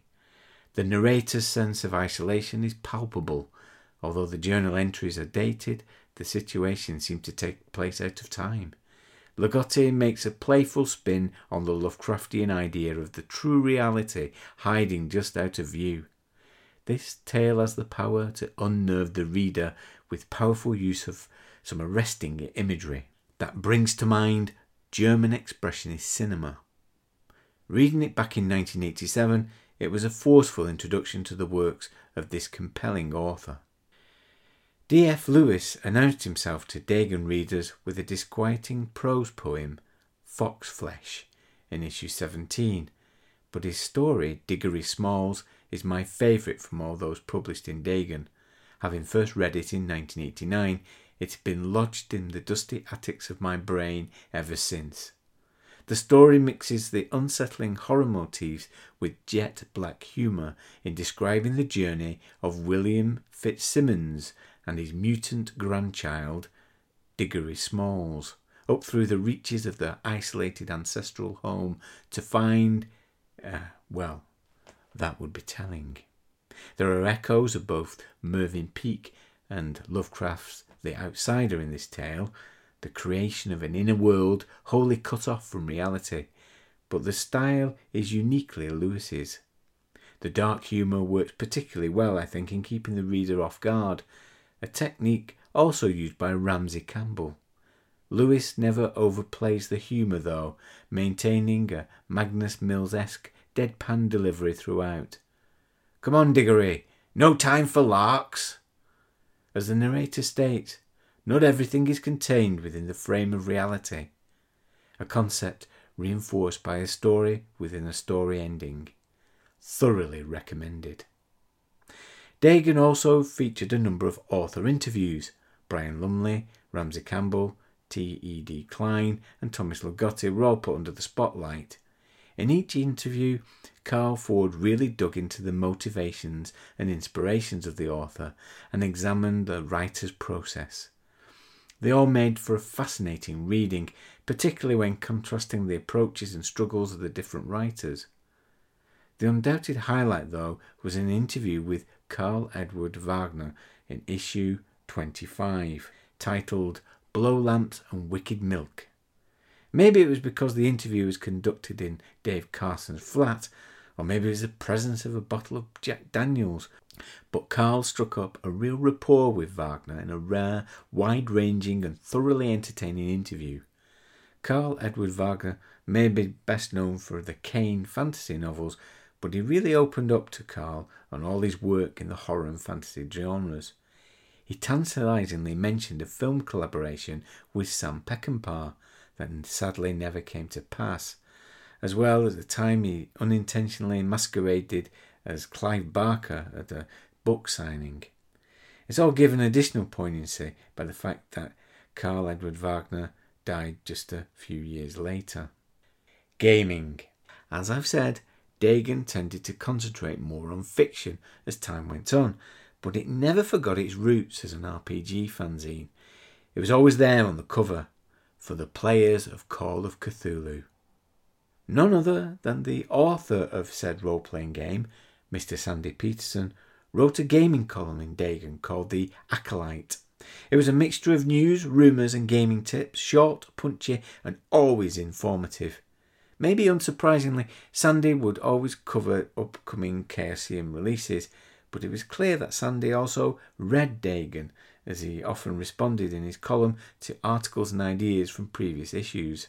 Speaker 2: The narrator's sense of isolation is palpable. Although the journal entries are dated, the situation seems to take place out of time. Ligotti makes a playful spin on the Lovecraftian idea of the true reality hiding just out of view. This tale has the power to unnerve the reader with powerful use of some arresting imagery that brings to mind German expressionist cinema. Reading it back in 1987, it was a forceful introduction to the works of this compelling author. D.F. Lewis announced himself to Dagon readers with a disquieting prose poem, Foxflesh, in issue 17, but his story, Diggory Smalls, is my favourite from all those published in Dagon. Having first read it in 1989, it's been lodged in the dusty attics of my brain ever since. The story mixes the unsettling horror motifs with jet black humour in describing the journey of William Fitzsimmons and his mutant grandchild, Diggory Smalls, up through the reaches of their isolated ancestral home to find, uh, well, that would be telling. There are echoes of both Mervyn Peake and Lovecraft's The Outsider in this tale, the creation of an inner world wholly cut off from reality, but the style is uniquely Lewis's. The dark humour works particularly well, I think, in keeping the reader off guard, a technique also used by Ramsey Campbell. Lewis never overplays the humour, though, maintaining a Magnus Mills esque deadpan delivery throughout. Come on, Diggory, no time for larks. As the narrator states, not everything is contained within the frame of reality, a concept reinforced by a story within a story ending. Thoroughly recommended. Dagon also featured a number of author interviews. Brian Lumley, Ramsey Campbell, T.E.D. Klein, and Thomas Ligotti were all put under the spotlight. In each interview, Carl Ford really dug into the motivations and inspirations of the author and examined the writer's process. They all made for a fascinating reading, particularly when contrasting the approaches and struggles of the different writers. The undoubted highlight, though, was an interview with Karl Edward Wagner in issue 25, titled Blow Lamps and Wicked Milk. Maybe it was because the interview was conducted in Dave Carson's flat, or maybe it was the presence of a bottle of Jack Daniels but Carl struck up a real rapport with Wagner in a rare, wide ranging, and thoroughly entertaining interview. Karl Edward Wagner may be best known for the Kane fantasy novels, but he really opened up to Carl on all his work in the horror and fantasy genres. He tantalizingly mentioned a film collaboration with Sam Peckinpah that sadly never came to pass, as well as the time he unintentionally masqueraded as Clive Barker at a book signing. It's all given additional poignancy by the fact that Karl Edward Wagner died just a few years later. Gaming. As I've said, Dagon tended to concentrate more on fiction as time went on, but it never forgot its roots as an RPG fanzine. It was always there on the cover for the players of Call of Cthulhu. None other than the author of said role playing game Mr. Sandy Petersen, wrote a gaming column in Dagon called The Acolyte. It was a mixture of news, rumours, and gaming tips, short, punchy, and always informative. Maybe unsurprisingly, Sandy would always cover upcoming Chaosium releases, but it was clear that Sandy also read Dagon, as he often responded in his column to articles and ideas from previous issues,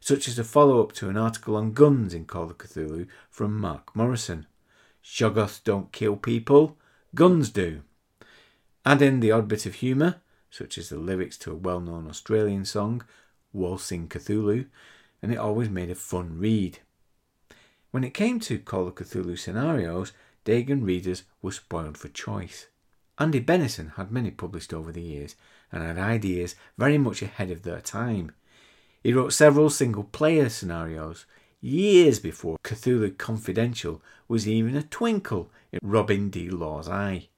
Speaker 2: such as a follow up to an article on guns in Call of Cthulhu from Mark Morrison. Shoggoths don't kill people, guns do. Add in the odd bit of humour, such as the lyrics to a well known Australian song, Waltzing Cthulhu, and it always made a fun read. When it came to Call of Cthulhu scenarios, Dagon readers were spoiled for choice. Andy Bennison had many published over the years and had ideas very much ahead of their time. He wrote several single player scenarios, years before Cthulhu Confidential was even a twinkle in Robin D. Laws' eye.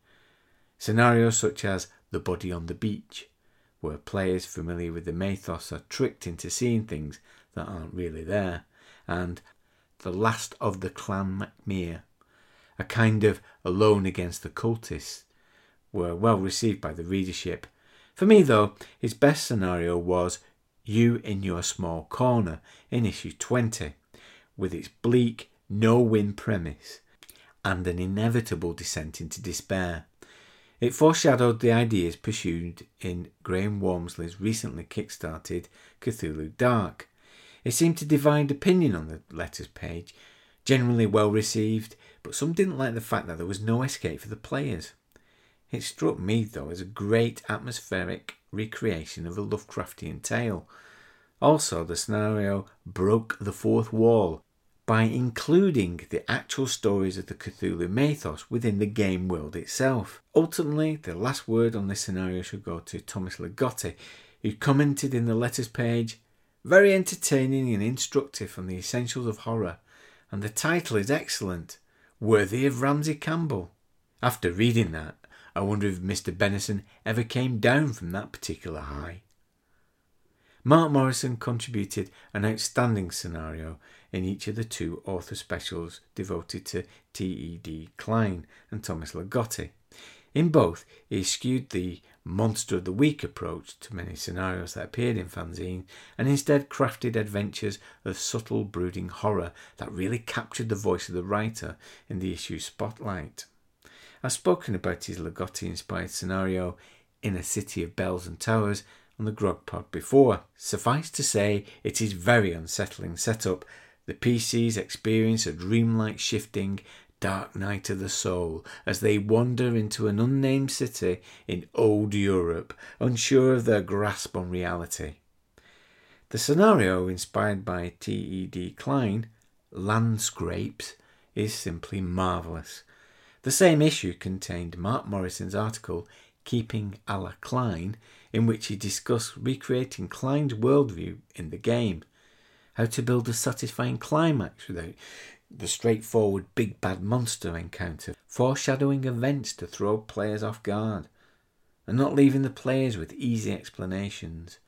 Speaker 2: Scenarios such as The Body on the Beach, where players familiar with the mythos are tricked into seeing things that aren't really there, and The Last of the Clan Macmere, a kind of Alone Against the Cultists, were well received by the readership. For me, though, his best scenario was You in Your Small Corner in issue 20, with its bleak, no win premise and an inevitable descent into despair. It foreshadowed the ideas pursued in Graham Walmsley's recently kick-started Cthulhu Dark. It seemed to divide opinion on the letters page, generally well received, but some didn't like the fact that there was no escape for the players. It struck me, though, as a great atmospheric recreation of a Lovecraftian tale. Also, the scenario broke the fourth wall by including the actual stories of the Cthulhu mythos within the game world itself. Ultimately, the last word on this scenario should go to Thomas Ligotti, who commented in the letters page very entertaining and instructive on the essentials of horror, and the title is excellent, worthy of Ramsey Campbell. After reading that, I wonder if Mr. Benison ever came down from that particular high. Mark Morrison contributed an outstanding scenario in each of the two author specials devoted to T.E.D. Klein and Thomas Ligotti. In both, he eschewed the monster of the week approach to many scenarios that appeared in fanzine and instead crafted adventures of subtle brooding horror that really captured the voice of the writer in the issue's spotlight. I've spoken about his Ligotti inspired scenario in a city of bells and towers on the Grog Pod before. Suffice to say, it is very unsettling setup. The PCs experience a dreamlike shifting dark night of the soul as they wander into an unnamed city in old Europe, unsure of their grasp on reality. The scenario, inspired by T.E.D. Klein, Landscapes, is simply marvellous. The same issue contained Mark Morrison's article, Keeping a la Klein, in which he discussed recreating Klein's worldview in the game, how to build a satisfying climax without the straightforward big bad monster encounter, foreshadowing events to throw players off guard, and not leaving the players with easy explanations.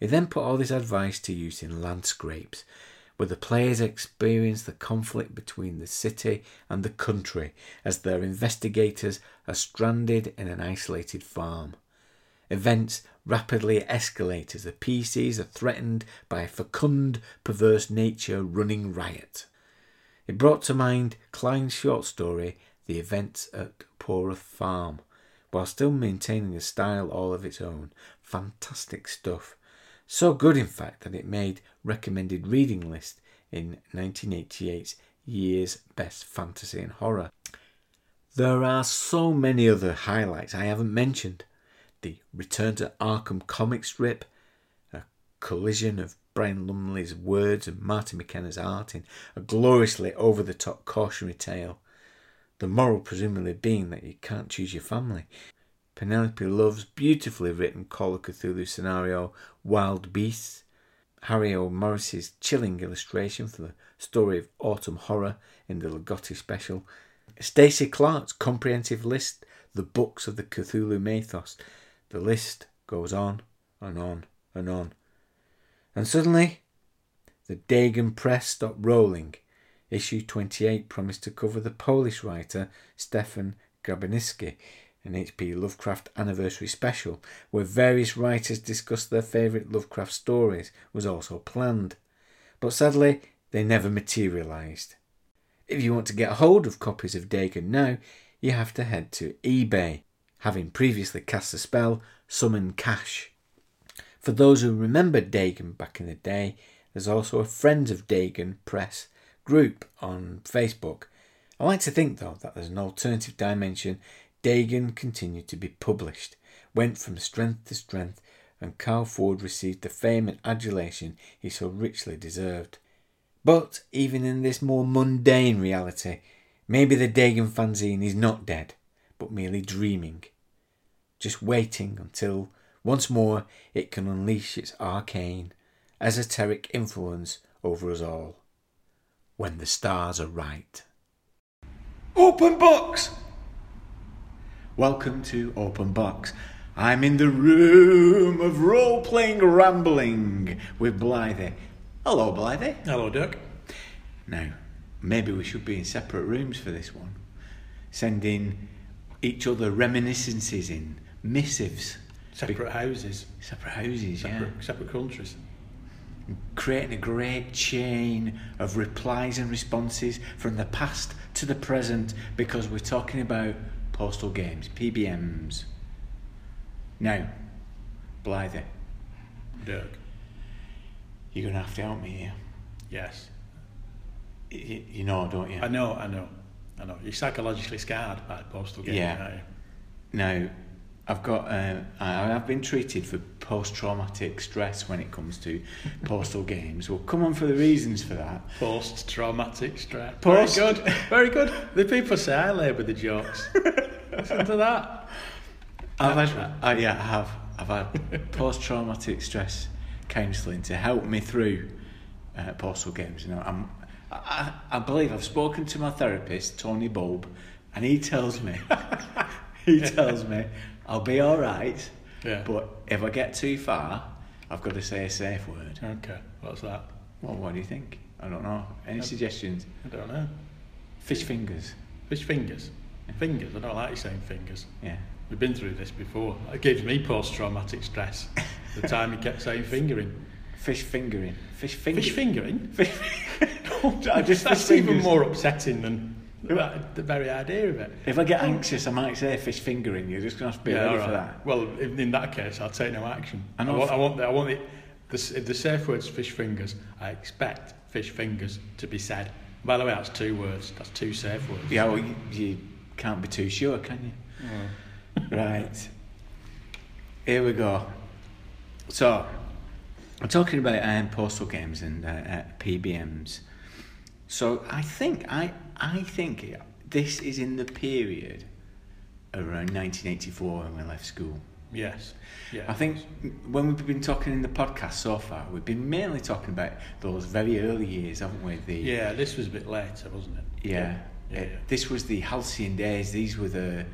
Speaker 2: He then put all this advice to use in Landscrapes, where the players experience the conflict between the city and the country as their investigators are stranded in an isolated farm. Events rapidly escalate as the PCs are threatened by a fecund, perverse nature running riot. It brought to mind Klein's short story, The Events at Poroth Farm, while still maintaining a style all of its own. Fantastic stuff. So good, in fact, that it made recommended reading list in 1988's Year's Best Fantasy and Horror. There are so many other highlights I haven't mentioned the Return to Arkham comic strip, a collision of Brian Lumley's words and Martin McKenna's art in a gloriously over the top cautionary tale. The moral presumably being that you can't choose your family. Penelope Love's beautifully written Call of Cthulhu scenario, Wild Beasts. Harry O. Morris's chilling illustration for the story of autumn horror in the Ligotti special. Stacey Clark's comprehensive list, The Books of the Cthulhu Mythos, the list goes on and on and on. And suddenly, the Dagon press stopped rolling. Issue 28 promised to cover the Polish writer Stefan Grabiński, an H.P. Lovecraft anniversary special, where various writers discussed their favourite Lovecraft stories, was also planned. But sadly, they never materialised. If you want to get hold of copies of Dagon now, you have to head to eBay having previously cast a spell, summon cash. For those who remember Dagon back in the day, there's also a Friends of Dagon press group on Facebook. I like to think though that there's an alternative dimension. Dagon continued to be published, went from strength to strength, and Carl Ford received the fame and adulation he so richly deserved. But even in this more mundane reality, maybe the Dagon fanzine is not dead but merely dreaming, just waiting until once more it can unleash its arcane, esoteric influence over us all. When the stars are right.
Speaker 1: Open box!
Speaker 2: Welcome to Open Box. I'm in the room of role playing rambling with Blythe. Hello, Blythe.
Speaker 4: Hello, Dirk.
Speaker 2: Now, maybe we should be in separate rooms for this one. Sending each other reminiscences in missives.
Speaker 4: Separate houses.
Speaker 2: Separate houses,
Speaker 4: Separate,
Speaker 2: yeah.
Speaker 4: separate countries.
Speaker 2: Creating a great chain of replies and responses from the past to the present because we're talking about postal games, PBMs. Now, Blythe,
Speaker 4: Dirk.
Speaker 2: you're going to have to help me here.
Speaker 4: Yes.
Speaker 2: You, you know, don't you?
Speaker 4: I know, I know. I know. You're psychologically scarred by postal gaming,
Speaker 2: Yeah. Now, I've got. Uh, I- I've been treated for post-traumatic stress when it comes to postal <laughs> games. We'll come on for the reasons for that.
Speaker 4: Post traumatic stress.
Speaker 2: Post-
Speaker 4: Very good. Very good. The people say I labour the jokes. Listen to that.
Speaker 2: I've had. Uh, yeah, I have. I've had post-traumatic stress counselling to help me through uh, postal games. You know, I'm, I, I believe I've spoken to my therapist, Tony Bulb, and he tells me, <laughs> he tells me, I'll be all right.
Speaker 4: Yeah.
Speaker 2: But if I get too far, I've got to say a safe word.
Speaker 4: Okay, what's that?
Speaker 2: Well, what do you think? I don't know. Any suggestions?
Speaker 4: I don't know.
Speaker 2: Fish fingers.
Speaker 4: Fish fingers. Fingers. I don't like you saying fingers.
Speaker 2: Yeah.
Speaker 4: We've been through this before. It gives me post-traumatic stress. The time he kept saying fingering.
Speaker 2: Fish fingering. Fish fingering.
Speaker 4: Fish fingering. <laughs>
Speaker 2: Fish. I just
Speaker 4: That's even
Speaker 2: fingers.
Speaker 4: more upsetting than the very idea of it.
Speaker 2: If I get anxious, I might say fish fingering. You're just going to have to be ready
Speaker 4: all
Speaker 2: for that.
Speaker 4: Well, in, in that case, I'll take no action.
Speaker 2: I
Speaker 4: I, want, I want, the, I want the, the, if the safe word's fish fingers. I expect fish fingers to be said. By the way, that's two words. That's two safe words.
Speaker 2: Yeah, well, you, you can't be too sure, can you? Right. Here we go. So, I'm talking about um, postal games and uh, uh, PBMs. So I think I I think this is in the period around 1984 when we left school.
Speaker 4: Yes. Yeah.
Speaker 2: I think when we've been talking in the podcast so far, we've been mainly talking about those very early years, haven't we? The
Speaker 4: Yeah, this was a bit later, wasn't it?
Speaker 2: yeah.
Speaker 4: Yeah,
Speaker 2: Uh,
Speaker 4: yeah.
Speaker 2: This was the halcyon days. These were the.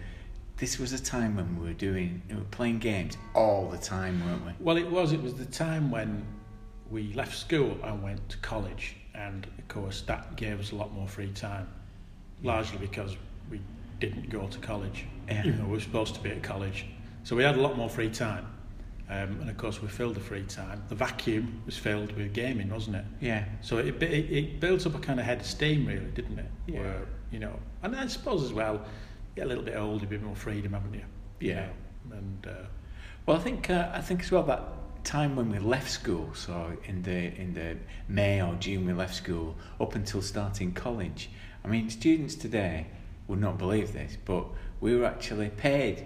Speaker 2: This was a time when we were doing, we were playing games all the time, weren't we?
Speaker 4: Well, it was. It was the time when we left school and went to college, and of course that gave us a lot more free time, largely because we didn't go to college,
Speaker 2: Yeah.
Speaker 4: even though we were supposed to be at college. So we had a lot more free time, um, and of course we filled the free time. The vacuum was filled with gaming, wasn't it?
Speaker 2: Yeah.
Speaker 4: So it, it, it built up a kind of head of steam, really, didn't it?
Speaker 2: Yeah.
Speaker 4: Where, you know, and I suppose as well, get a little bit older, a bit more freedom, haven't you?
Speaker 2: Yeah.
Speaker 4: And uh,
Speaker 2: Well, I think uh, I think as well that time when we left school, so in the in the May or June we left school, up until starting college. I mean, students today would not believe this, but we were actually paid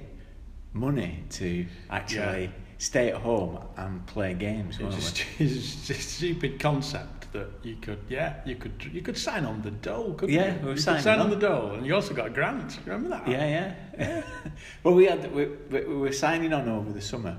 Speaker 2: money to actually
Speaker 4: Yeah.
Speaker 2: stay at home and play games. weren't <laughs>
Speaker 4: It's
Speaker 2: we?
Speaker 4: just, it's just a stupid concept that you could, yeah, you could, you could sign on the dole, couldn't
Speaker 2: Yeah,
Speaker 4: you?
Speaker 2: we were
Speaker 4: you sign on
Speaker 2: on.
Speaker 4: the dole, and you also got a grant. Remember that?
Speaker 2: Yeah, yeah. <laughs> well, we had we, we we were signing on over the summer,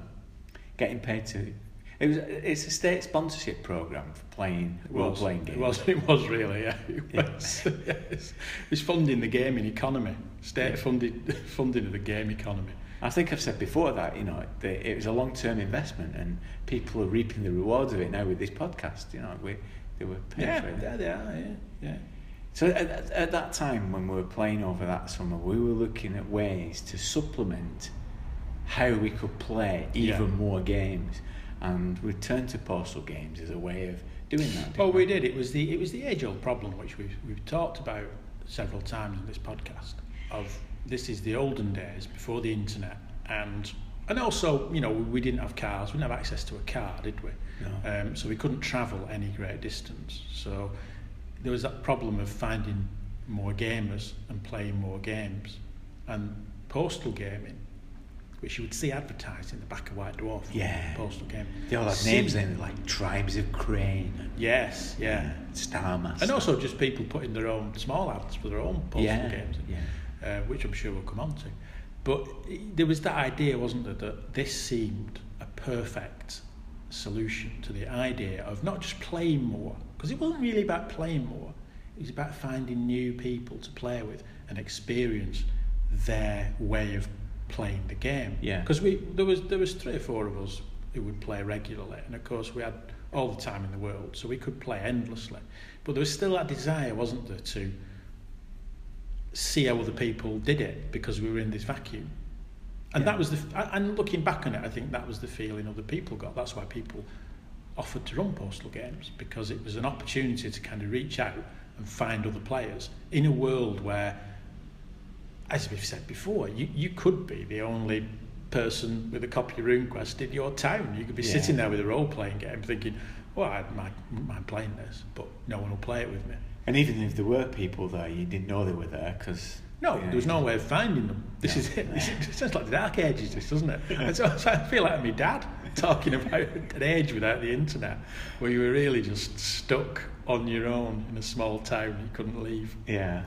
Speaker 2: getting paid to. It was it's a state sponsorship program for playing role playing games.
Speaker 4: It was. It was really. Yeah. <laughs> It
Speaker 2: Yeah.
Speaker 4: was. yes. It's funding the gaming economy. State funded <laughs> funding of the game economy.
Speaker 2: I think I've said before that you know the, it was a long term investment and people are reaping the rewards of it now with this podcast. You know, we they were paying
Speaker 4: Yeah,
Speaker 2: for it.
Speaker 4: yeah, they are. Yeah, yeah.
Speaker 2: So at, at- at that time when we were playing over that summer, we were looking at ways to supplement how we could play even
Speaker 4: Yeah.
Speaker 2: more games, and we turned to postal games as a way of doing that.
Speaker 4: Well, we did. It was the it was the age old problem which we've we've talked about several times in this podcast. Of this is the olden days before the internet, and and also you know we didn't have cars. We didn't have access to a car, did we?
Speaker 2: No.
Speaker 4: Um, so we couldn't travel any great distance. So there was that problem of finding more gamers and playing more games, and postal gaming. Which you would see advertised in the back of White Dwarf.
Speaker 2: Yeah.
Speaker 4: Postal game.
Speaker 2: They all had names in it like Tribes of Crane
Speaker 4: Yes, yeah.
Speaker 2: Master.
Speaker 4: And also just people putting their own small ads for their own postal
Speaker 2: Yeah,
Speaker 4: games, in,
Speaker 2: yeah.
Speaker 4: uh, which I'm sure we'll come on to. But there was that idea, wasn't there, that this seemed a perfect solution to the idea of not just playing more, because it wasn't really about playing more, it was about finding new people to play with and experience their way of playing the game.
Speaker 2: Yeah.
Speaker 4: Because we there was there was three or four of us who would play regularly, and of course we had all the time in the world, so we could play endlessly. But there was still that desire, wasn't there, to see how other people did it because we were in this vacuum. And
Speaker 2: Yeah.
Speaker 4: that was the and looking back on it, I think that was the feeling other people got. That's why people offered to run postal games because it was an opportunity to kind of reach out and find other players in a world where, as we've said before, you, you could be the only person with a copy of RuneQuest in your town. You could be
Speaker 2: Yeah.
Speaker 4: sitting there with a role playing game thinking, well, I might mind playing this, but no one will play it with me.
Speaker 2: And even if there were people there, you didn't know they were there because.
Speaker 4: No, there was no way of finding them. This
Speaker 2: No.
Speaker 4: is it. This is, it sounds like the dark ages, this doesn't it? And so, so I feel like my dad talking about an age without the internet, where you were really just stuck on your own in a small town. You couldn't leave.
Speaker 2: Yeah.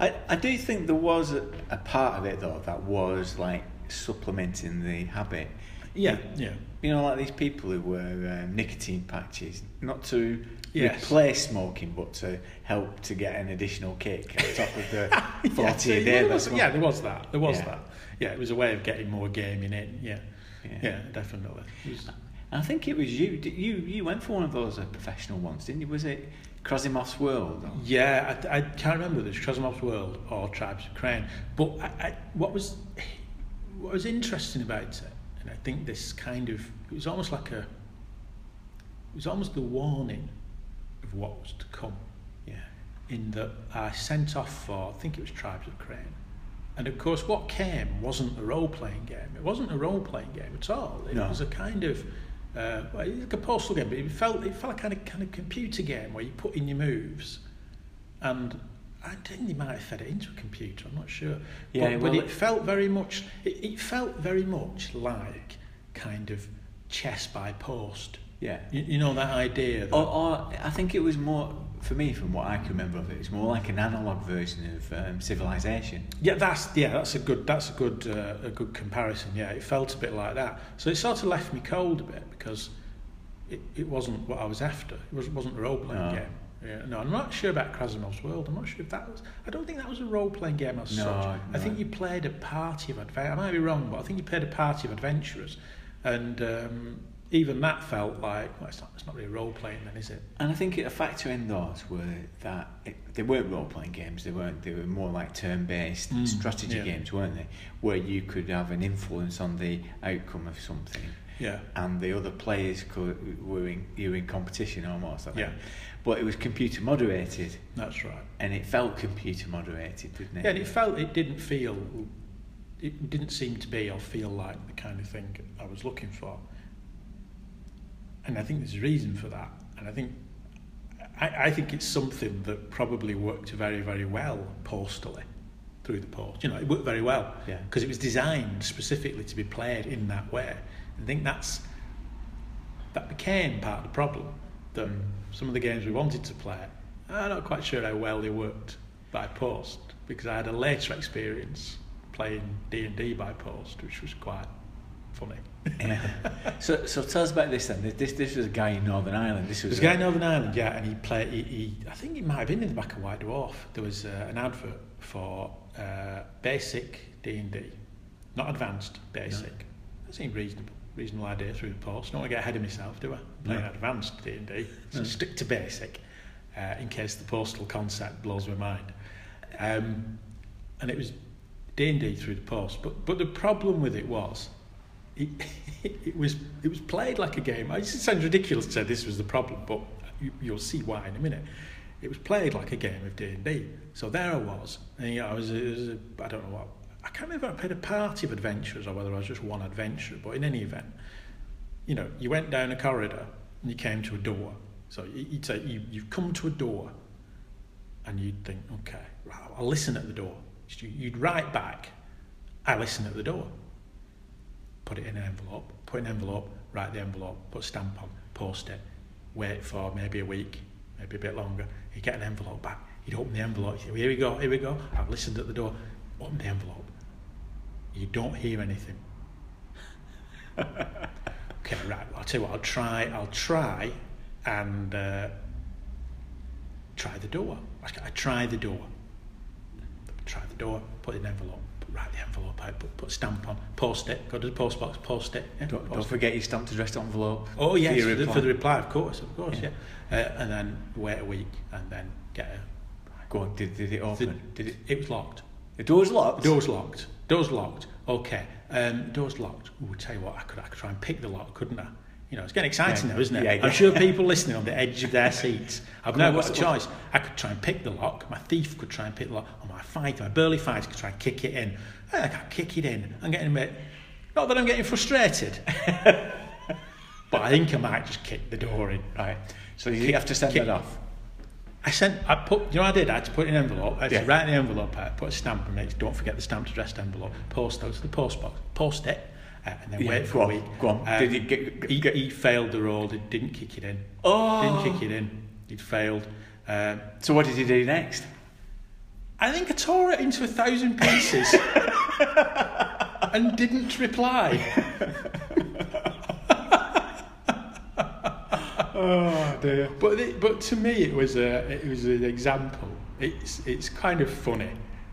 Speaker 2: I, I do think there was a, a part of it though that was like supplementing the habit
Speaker 4: Yeah, yeah.
Speaker 2: You know, like these people who wear um, nicotine patches, not to
Speaker 4: Yes.
Speaker 2: replace smoking, but to help to get an additional kick on top of the <laughs> 40
Speaker 4: yeah,
Speaker 2: a
Speaker 4: so
Speaker 2: day.
Speaker 4: there was, yeah, there was that. There was
Speaker 2: Yeah.
Speaker 4: that. Yeah, it was a way of getting more gaming in. Yeah,
Speaker 2: Yeah.
Speaker 4: yeah, definitely. Was-
Speaker 2: I think it was you. You you went for one of those uh, professional ones, didn't you? Was it Crasimoff's World? or-
Speaker 4: Yeah, I, I can't remember if it was Crasimoff's World or Tribes of Crane. But I, I, what was what was interesting about it, and I think this kind of it was almost like a it was almost the warning of what was to come.
Speaker 2: Yeah.
Speaker 4: In that I sent off for I think it was Tribes of Crane. And of course, what came wasn't a role playing game. It wasn't a role playing game at all. It
Speaker 2: No.
Speaker 4: was a kind of uh, well, like a postal game, but it felt it felt like a kind of kind of computer game where you put in your moves, and I think they might have fed it into a computer. I'm not sure.
Speaker 2: Yeah,
Speaker 4: but,
Speaker 2: well,
Speaker 4: but it
Speaker 2: it-
Speaker 4: felt very much. It, it felt very much like kind of chess by post.
Speaker 2: Yeah.
Speaker 4: You, you know that idea. That,
Speaker 2: Or, or I think it was more for me, from what I can remember of it, it's more like an analog version of um, Civilization.
Speaker 4: Yeah, that's yeah, that's a good that's a good uh, a good comparison. Yeah, it felt a bit like that. So it sort of left me cold a bit because it, it wasn't what I was after. It was, wasn't a role playing
Speaker 2: No.
Speaker 4: game. Yeah, no, I'm not sure about Crasimoff's World. I'm not sure if that was. I don't think that was a role playing game as
Speaker 2: No,
Speaker 4: such. I think you played a party of adventurers. I might be wrong, but I think you played a party of adventurers, and um, even that felt like well, it's not. It's not really role playing, then, is it?
Speaker 2: And I think a factor in those were that it, they weren't role playing games. They weren't. They were more like turn based
Speaker 4: Mm,
Speaker 2: strategy
Speaker 4: yeah.
Speaker 2: games, weren't they? Where you could have an influence on the outcome of something,
Speaker 4: Yeah.
Speaker 2: and the other players could were in you were in competition almost. I think.
Speaker 4: Yeah.
Speaker 2: But it was computer moderated,
Speaker 4: That's right.
Speaker 2: and it felt computer moderated, didn't it?
Speaker 4: Yeah, and it felt it didn't feel it didn't seem to be or feel like the kind of thing I was looking for. And I think there's a reason for that. And I think I, I think it's something that probably worked very, very well postally through the post. You know, it worked very well
Speaker 2: Yeah.
Speaker 4: because it was designed specifically to be played in that way. I think that's that became part of the problem. That
Speaker 2: Mm.
Speaker 4: some of the games we wanted to play, I'm not quite sure how well they worked by post because I had a later experience playing D and D by post, which was quite funny.
Speaker 2: Yeah. <laughs> so, so tell us about this then. This, this was a guy in Northern Ireland. This was
Speaker 4: There's a guy in Northern Ireland, yeah, and he played. He, he, I think he might have been in the back of White Dwarf. There was uh, an advert for uh, basic D and D, not advanced, basic. That seemed reasonable, reasonable idea through the post. Don't want to get ahead of myself, do I? Playing
Speaker 2: No.
Speaker 4: advanced D and D, so
Speaker 2: No.
Speaker 4: stick to basic, uh, in case the postal concept blows my mind. Um, and it was D and D through the post, but but the problem with it was it, was it was played like a game. It sounds ridiculous to say this was the problem, but you, you'll see why in a minute. It was played like a game of D and D. So there I was, and you know, I was, it was a, I don't know what I can't remember if I played a party of adventurers or whether I was just one adventurer. But in any event, you know, you went down a corridor and you came to a door. So you- you'd say you, you've come to a door, and you'd think, okay, right, I'll listen at the door. You- You'd write back, I listen at the door put it in an envelope, put an envelope, write the envelope, put a stamp on, post it, wait for maybe a week, maybe a bit longer. You get an envelope back, you'd open the envelope, say, here we go, here we go, I've listened at the door, open the envelope. You don't hear anything. <laughs> okay, right, well, I'll tell you what, I'll try, I'll try and uh, try the door. I, I try the door. Try the door, put an envelope, write the envelope out, put, put stamp on, post it, go to the post box, post it. Yeah,
Speaker 2: Don't,
Speaker 4: post
Speaker 2: don't forget your stamped addressed envelope.
Speaker 4: Oh yes,
Speaker 2: for
Speaker 4: the,
Speaker 2: reply.
Speaker 4: for the reply, of course, of course, yeah.
Speaker 2: Yeah.
Speaker 4: Uh, and then wait a week, and then get a.
Speaker 2: Go on, did, did it open?
Speaker 4: The,
Speaker 2: did it?
Speaker 4: it was locked.
Speaker 2: The door's locked.
Speaker 4: The door's locked. Door's locked. Okay. Um, door's locked. Ooh, tell you what, I could, I could try and pick the lock, couldn't I? You know, it's getting exciting
Speaker 2: Yeah.
Speaker 4: now, isn't it?
Speaker 2: Yeah,
Speaker 4: I'm sure people <laughs> listening on the edge of their seats
Speaker 2: I've
Speaker 4: now got a choice. I could try and pick the lock. My thief could try and pick the lock. My fighter, my burly fighter could try and kick it in. I can't kick it in. I'm getting a bit... Not that I'm getting frustrated. <laughs> but I think I might just kick the door in.
Speaker 2: Right. So you have to send
Speaker 4: kick-
Speaker 2: that off.
Speaker 4: I sent, I put, you know what I did? I had to put in an envelope. I had
Speaker 2: Yeah.
Speaker 4: to write the envelope I put a stamp on it. Don't forget the stamped addressed envelope. Post those to the post box. Post it, uh, and then
Speaker 2: Yeah,
Speaker 4: wait for a week.
Speaker 2: go on.
Speaker 4: Um,
Speaker 2: Did you get-
Speaker 4: he,
Speaker 2: get-
Speaker 4: he failed the roll. Did, didn't kick it in.
Speaker 2: Oh.
Speaker 4: Didn't kick it in. He'd failed. Um,
Speaker 2: So what did he do next?
Speaker 4: I think I tore it into a thousand pieces <laughs> and didn't reply. oh dear! But but to me, it was a it was an example. It's it's kind of funny,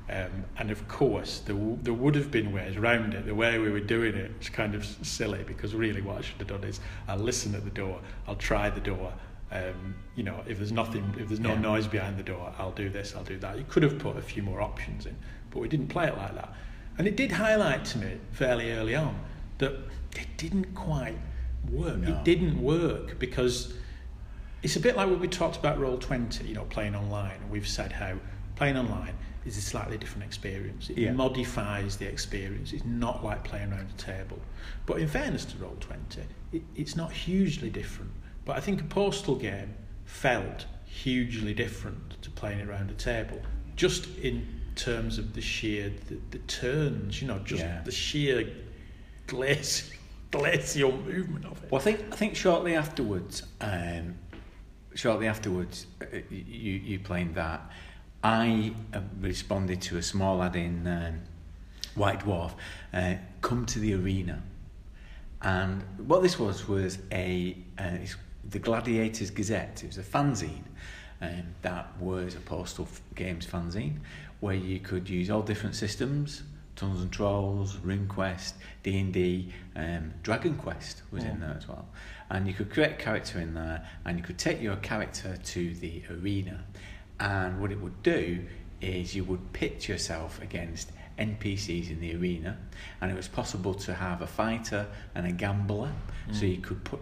Speaker 4: um, and of course there there would have been ways around it. The way we were doing it was kind of silly because really what I should have done is I'll listen at the door, I'll try the door, um, you know, if there's nothing, if there's no
Speaker 2: Yeah.
Speaker 4: noise behind the door, I'll do this, I'll do that. You could have put a few more options in, but we didn't play it like that. And it did highlight to me fairly early on that it didn't quite work.
Speaker 2: No.
Speaker 4: It didn't work because it's a bit like what we talked about roll 20 you know playing online we've said how playing online is a slightly different experience it
Speaker 2: Yeah.
Speaker 4: modifies the experience it's not like playing around a table but in fairness to roll 20 it, it's not hugely different but i think a postal game felt hugely different to playing it around a table just in terms of the sheer the, the turns you know just
Speaker 2: Yeah.
Speaker 4: the sheer glacial <laughs> glacial movement of it
Speaker 2: Well, I think I think shortly afterwards, um, shortly afterwards, uh, you you playing that, I uh, responded to a small ad in um, White Dwarf, uh, come to the arena, and what this was was a uh, it's the Gladiators Gazette. It was a fanzine. Um, that was a postal games fanzine where you could use all different systems Tunnels and Trolls, RuneQuest, D&D, um, Dragon Quest was in
Speaker 4: Mm.
Speaker 2: there as well. And you could create a character in there and you could take your character to the arena. And what it would do is you would pitch yourself against NPCs in the arena and it was possible to have a fighter and a gambler so
Speaker 4: Mm.
Speaker 2: you could put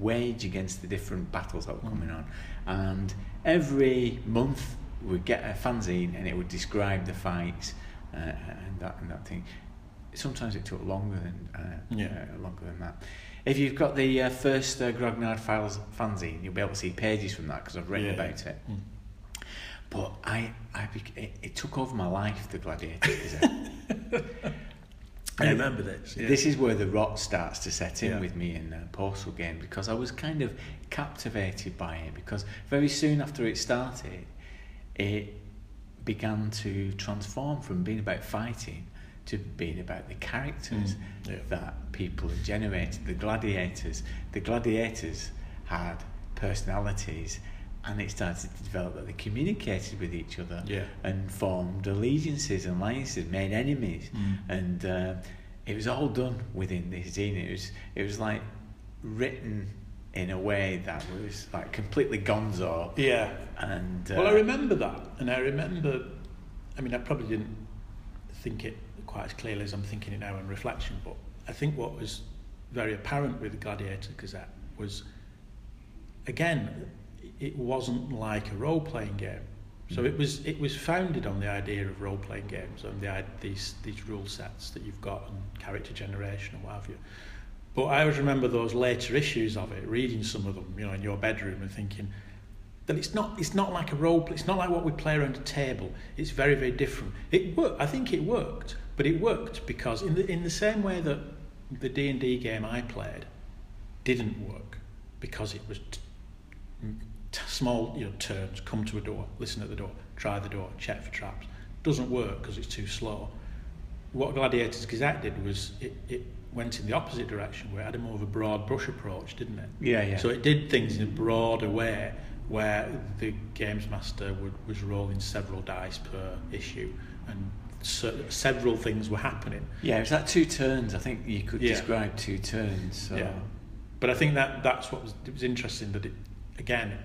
Speaker 2: wage against the different battles that were coming on and every month we'd get a fanzine and it would describe the fights uh, and that and that thing sometimes it took longer than uh,
Speaker 4: Yeah.
Speaker 2: uh, longer than that if you've got the uh, first uh, Grognard Files fanzine you'll be able to see pages from that because I've written
Speaker 4: Yeah.
Speaker 2: about it
Speaker 4: Mm.
Speaker 2: but I, I bec- it, it took over my life the Gladiator Gazette <laughs>
Speaker 4: I remember this. Yeah.
Speaker 2: This is where the rot starts to set in
Speaker 4: Yeah.
Speaker 2: with me in uh, Postal Game because I was kind of captivated by it because very soon after it started, it began to transform from being about fighting to being about the characters
Speaker 4: Mm, yeah.
Speaker 2: that people had generated. The gladiators, the gladiators had personalities. And it started to develop that they communicated with each other
Speaker 4: Yeah.
Speaker 2: and formed allegiances and alliances, made enemies,
Speaker 4: Mm.
Speaker 2: and uh, it was all done within this zine. It was it was like written in a way that was like completely gonzo.
Speaker 4: Yeah.
Speaker 2: And uh,
Speaker 4: Well, I remember that, and I remember. I mean, I probably didn't think it quite as clearly as I'm thinking it now in reflection, but I think what was very apparent with the Gladiator Gazette was, again, it wasn't like a role-playing game. So it was it was founded on the idea of role-playing games and the these these rule sets that you've got and character generation and what have you. But I always remember those later issues of it, reading some of them, you know, in your bedroom and thinking that it's not it's not like a role play, it's not like what we play around a table. It's very very different. It worked. I think it worked, but it worked because in the in the same way that the D and D game I played didn't work because it was t- small you know turns. Come to a door, listen at the door, try the door, check for traps. Doesn't work because it's too slow. What Gladiators Gazette did was it, it went in the opposite direction where it had a more of a broad brush approach, didn't it?
Speaker 2: yeah, yeah.
Speaker 4: So it did things in a broader way where the games master would, was rolling several dice per issue and se- several things were happening.
Speaker 2: yeah, it was like two turns. I think you could
Speaker 4: Yeah.
Speaker 2: describe two turns. So.
Speaker 4: Yeah. But I think that that's what was, it was interesting that it, again,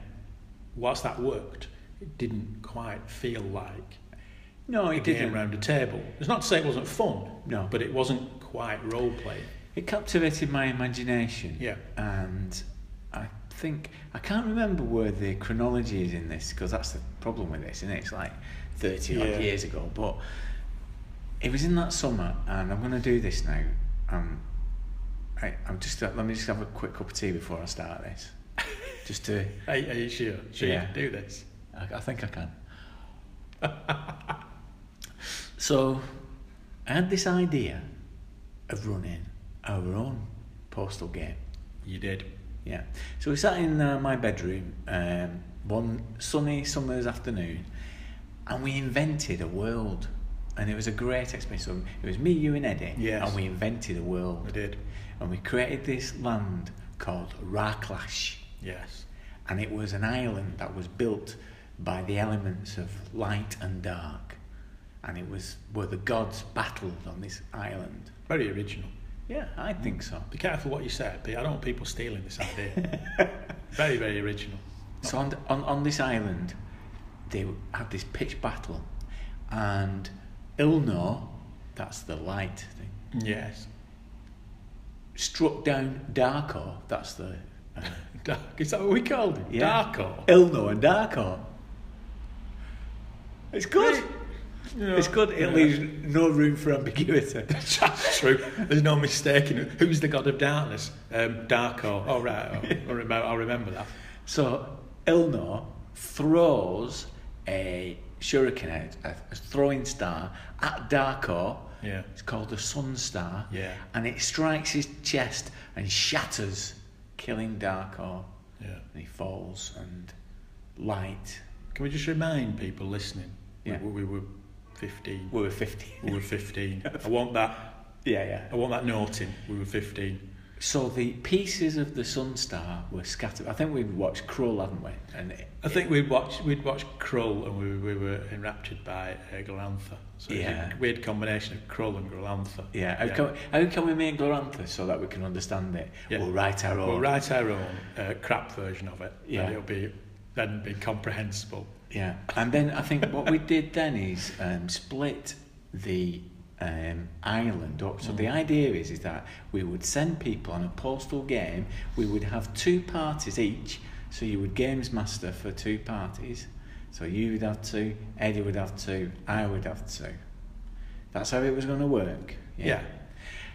Speaker 4: whilst that worked, it didn't quite feel like
Speaker 2: No, it didn't.
Speaker 4: around a table. It's not to say it wasn't fun,
Speaker 2: No.
Speaker 4: but it wasn't quite role play.
Speaker 2: It captivated my imagination.
Speaker 4: Yeah.
Speaker 2: And I think I can't remember where the chronology is in this because that's the problem with this, isn't it? It's like thirty
Speaker 4: Yeah.
Speaker 2: odd years ago, but it was in that summer, and I'm going to do this now. Um, I, I'm just let me just have a quick cup of tea before I start this, <laughs> just to.
Speaker 4: Are, are you sure? Sure
Speaker 2: Yeah.
Speaker 4: you can do this?
Speaker 2: I, I think I can. <laughs> so, I had this idea of running our own postal game.
Speaker 4: You did.
Speaker 2: Yeah. So we sat in uh, my bedroom um, one sunny summer's afternoon and we invented a world. And it was a great experience. So it was me, you, and Eddie.
Speaker 4: Yes.
Speaker 2: And we invented a world.
Speaker 4: We did.
Speaker 2: And we created this land called Raklash.
Speaker 4: Yes.
Speaker 2: And it was an island that was built by the elements of light and dark, and it was where the gods battled on this island.
Speaker 4: Very original.
Speaker 2: Yeah, I think so.
Speaker 4: Be careful what you say, but I don't want people stealing this idea. <laughs> very, very original.
Speaker 2: So on, on on this island, they had this pitch battle, and Ilnor, that's the light thing,
Speaker 4: Yes.
Speaker 2: struck down Darkor, that's the uh,
Speaker 4: Dark. Is that what we called him?
Speaker 2: Yeah.
Speaker 4: Darko.
Speaker 2: Ilnor and Darkor. It's good. It's good. It
Speaker 4: Yeah.
Speaker 2: leaves no room for ambiguity. <laughs>
Speaker 4: That's true. There's no mistaking it. Who's the god of darkness? Um, Darko. Oh, right. I'll, <laughs> remember, I'll remember that.
Speaker 2: So Ilnor throws a shuriken, a, a throwing star, at Darkor.
Speaker 4: Yeah.
Speaker 2: It's called the sun star.
Speaker 4: Yeah.
Speaker 2: And it strikes his chest and shatters, killing Darkor.
Speaker 4: Yeah.
Speaker 2: And he falls and light.
Speaker 4: Can we just remind people listening?
Speaker 2: Yeah.
Speaker 4: We, we were 15.
Speaker 2: We were 15.
Speaker 4: We were 15. <laughs> I want that.
Speaker 2: yeah, yeah.
Speaker 4: I want that noting. We were 15.
Speaker 2: So the pieces of the sun star were scattered. I think we've watched Krull, haven't we? And it,
Speaker 4: I think we'd watched we'd watched Krull and we, we were enraptured by uh, Glorantha. So
Speaker 2: Yeah.
Speaker 4: a weird combination of Krull and Glorantha.
Speaker 2: yeah. How, Can, how can we make Glorantha so that we can understand it?
Speaker 4: Yeah.
Speaker 2: We'll write our own.
Speaker 4: We'll write our own uh, crap version of it.
Speaker 2: Yeah.
Speaker 4: And it'll be then be comprehensible.
Speaker 2: Yeah, and then I think what we did then is um, split the um, island up. So the idea is is that we would send people on a postal game. We would have two parties each. So you would games master for two parties. So you would have two, Eddie would have two, I would have two. That's how it was going to work.
Speaker 4: Yeah.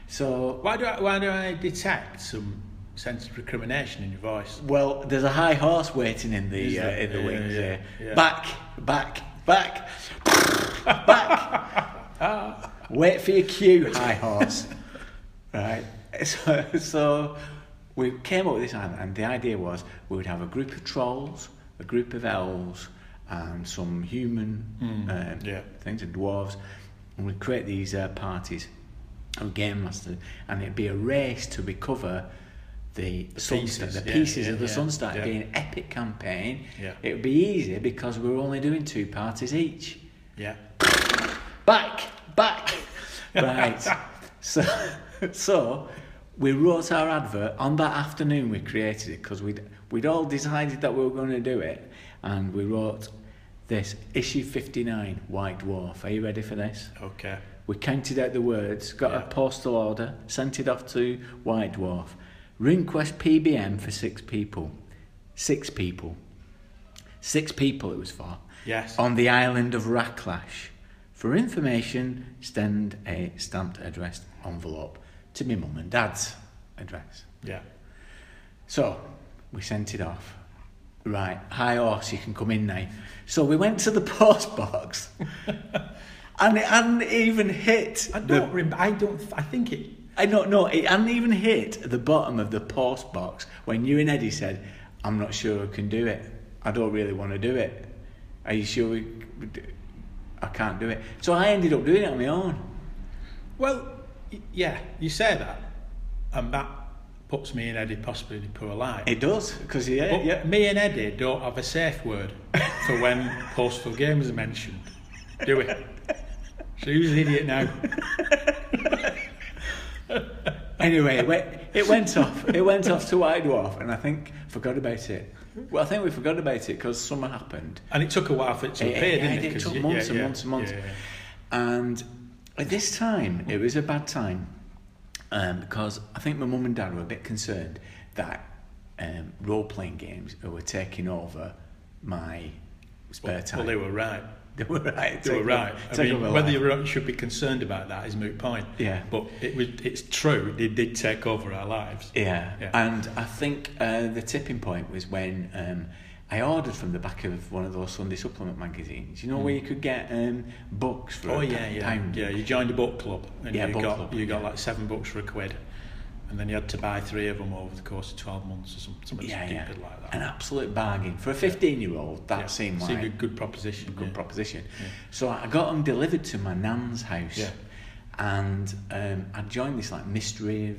Speaker 2: So
Speaker 4: Why do I, why do I detect some sense of recrimination in your voice?
Speaker 2: Well, there's a high horse waiting in the uh, in the
Speaker 4: Yeah,
Speaker 2: wings.
Speaker 4: yeah,
Speaker 2: Yeah,
Speaker 4: yeah.
Speaker 2: Back, back, back, <laughs> back. Wait for your cue, high horse. right. <laughs> So, so we came up with this island, and the idea was we would have a group of trolls, a group of elves, and some human
Speaker 4: Hmm,
Speaker 2: um,
Speaker 4: yeah.
Speaker 2: things, and dwarves, and we'd create these uh, parties of game masters, and it'd be a race to recover the, sunsta-
Speaker 4: pieces,
Speaker 2: the pieces
Speaker 4: yeah,
Speaker 2: of the
Speaker 4: yeah,
Speaker 2: Sunstar. It'd
Speaker 4: yeah.
Speaker 2: be an epic campaign.
Speaker 4: Yeah.
Speaker 2: It would be easy because we were only doing two parties each.
Speaker 4: Yeah.
Speaker 2: Back, back. <laughs> right. So, so we wrote our advert on that afternoon. We created it because we'd we'd all decided that we were going to do it, and we wrote this issue fifty nine, White Dwarf. Are you ready for this?
Speaker 4: Okay.
Speaker 2: We counted out the words, got a postal order, sent it off to White Dwarf. RuneQuest PBM for six people. Six people. Six people it was for.
Speaker 4: Yes.
Speaker 2: On the island of Racklash. For information, send a stamped addressed envelope to my mum and dad's address.
Speaker 4: Yeah.
Speaker 2: So we sent it off. Right, high horse, you can come in now. So we went to the <laughs> post box, <laughs> and it hadn't even hit.
Speaker 4: I don't. rem- I don't. I think it.
Speaker 2: I don't know. It hadn't even hit the bottom of the post box when you and Eddie said, "I'm not sure I can do it. I don't really want to do it. Are you sure we? I can't do it." So I ended up doing it on my own.
Speaker 4: Well, yeah. You say that, and that puts me and Eddie possibly in a poor light.
Speaker 2: It does because yeah,
Speaker 4: But
Speaker 2: yeah.
Speaker 4: me and Eddie don't have a safe word for when <laughs> postal games are mentioned, do we? So who's the idiot now?
Speaker 2: Anyway, it went, it went off. It went off to White Dwarf, and I think forgot about it. Well, I think we forgot about it because summer happened,
Speaker 4: And it took a while for it to appear,
Speaker 2: it-
Speaker 4: didn't
Speaker 2: it
Speaker 4: it? 'Cause
Speaker 2: took months
Speaker 4: yeah,
Speaker 2: and
Speaker 4: yeah,
Speaker 2: months and months.
Speaker 4: yeah.
Speaker 2: and at this time it was a bad time um, because I think my mum and dad were a bit concerned that um, role playing games were taking over my spare
Speaker 4: Well,
Speaker 2: time.
Speaker 4: well, they were right. <laughs>
Speaker 2: They were right.
Speaker 4: They were right. I mean, whether you should be concerned about that is moot point.
Speaker 2: Yeah.
Speaker 4: But it was. It's true. They did take over our lives.
Speaker 2: Yeah.
Speaker 4: Yeah.
Speaker 2: and I think uh, the tipping point was when um, I ordered from the back of one of those Sunday supplement magazines. You know where you could get um, books for.
Speaker 4: Oh
Speaker 2: a
Speaker 4: yeah, yeah,
Speaker 2: pound.
Speaker 4: yeah. You joined a book club, and
Speaker 2: Yeah,
Speaker 4: you
Speaker 2: book
Speaker 4: got
Speaker 2: club,
Speaker 4: you got
Speaker 2: yeah.
Speaker 4: like seven books for a quid, and then you had to buy three of them over the course of twelve months or some, something
Speaker 2: yeah, yeah.
Speaker 4: like that.
Speaker 2: An absolute bargain for a fifteen-year-old. That
Speaker 4: Yeah.
Speaker 2: seemed
Speaker 4: Seemed
Speaker 2: like
Speaker 4: a good proposition.
Speaker 2: good
Speaker 4: yeah.
Speaker 2: proposition.
Speaker 4: Yeah.
Speaker 2: So I got them delivered to my nan's house,
Speaker 4: Yeah.
Speaker 2: and um, I joined this like mystery of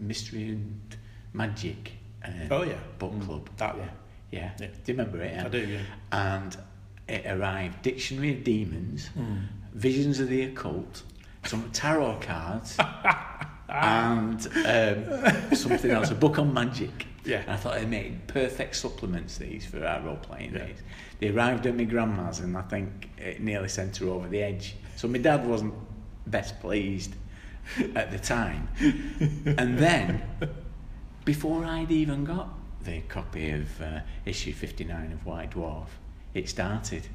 Speaker 2: mystery and magic uh,
Speaker 4: Oh yeah,
Speaker 2: book club.
Speaker 4: that one.
Speaker 2: Yeah. Do you remember it?
Speaker 4: I do, yeah.
Speaker 2: And it arrived Dictionary of Demons,
Speaker 4: Hmm.
Speaker 2: Visions of the Occult, some tarot cards, <laughs> and um, something else, a book on magic.
Speaker 4: Yeah.
Speaker 2: And I thought they made perfect supplements, these, for our role playing
Speaker 4: Yeah.
Speaker 2: days. They arrived at my grandma's, and I think it nearly sent her over the edge. So my dad wasn't best pleased at the time. and then, before I'd even got the copy of uh, issue 59 of White Dwarf, it started.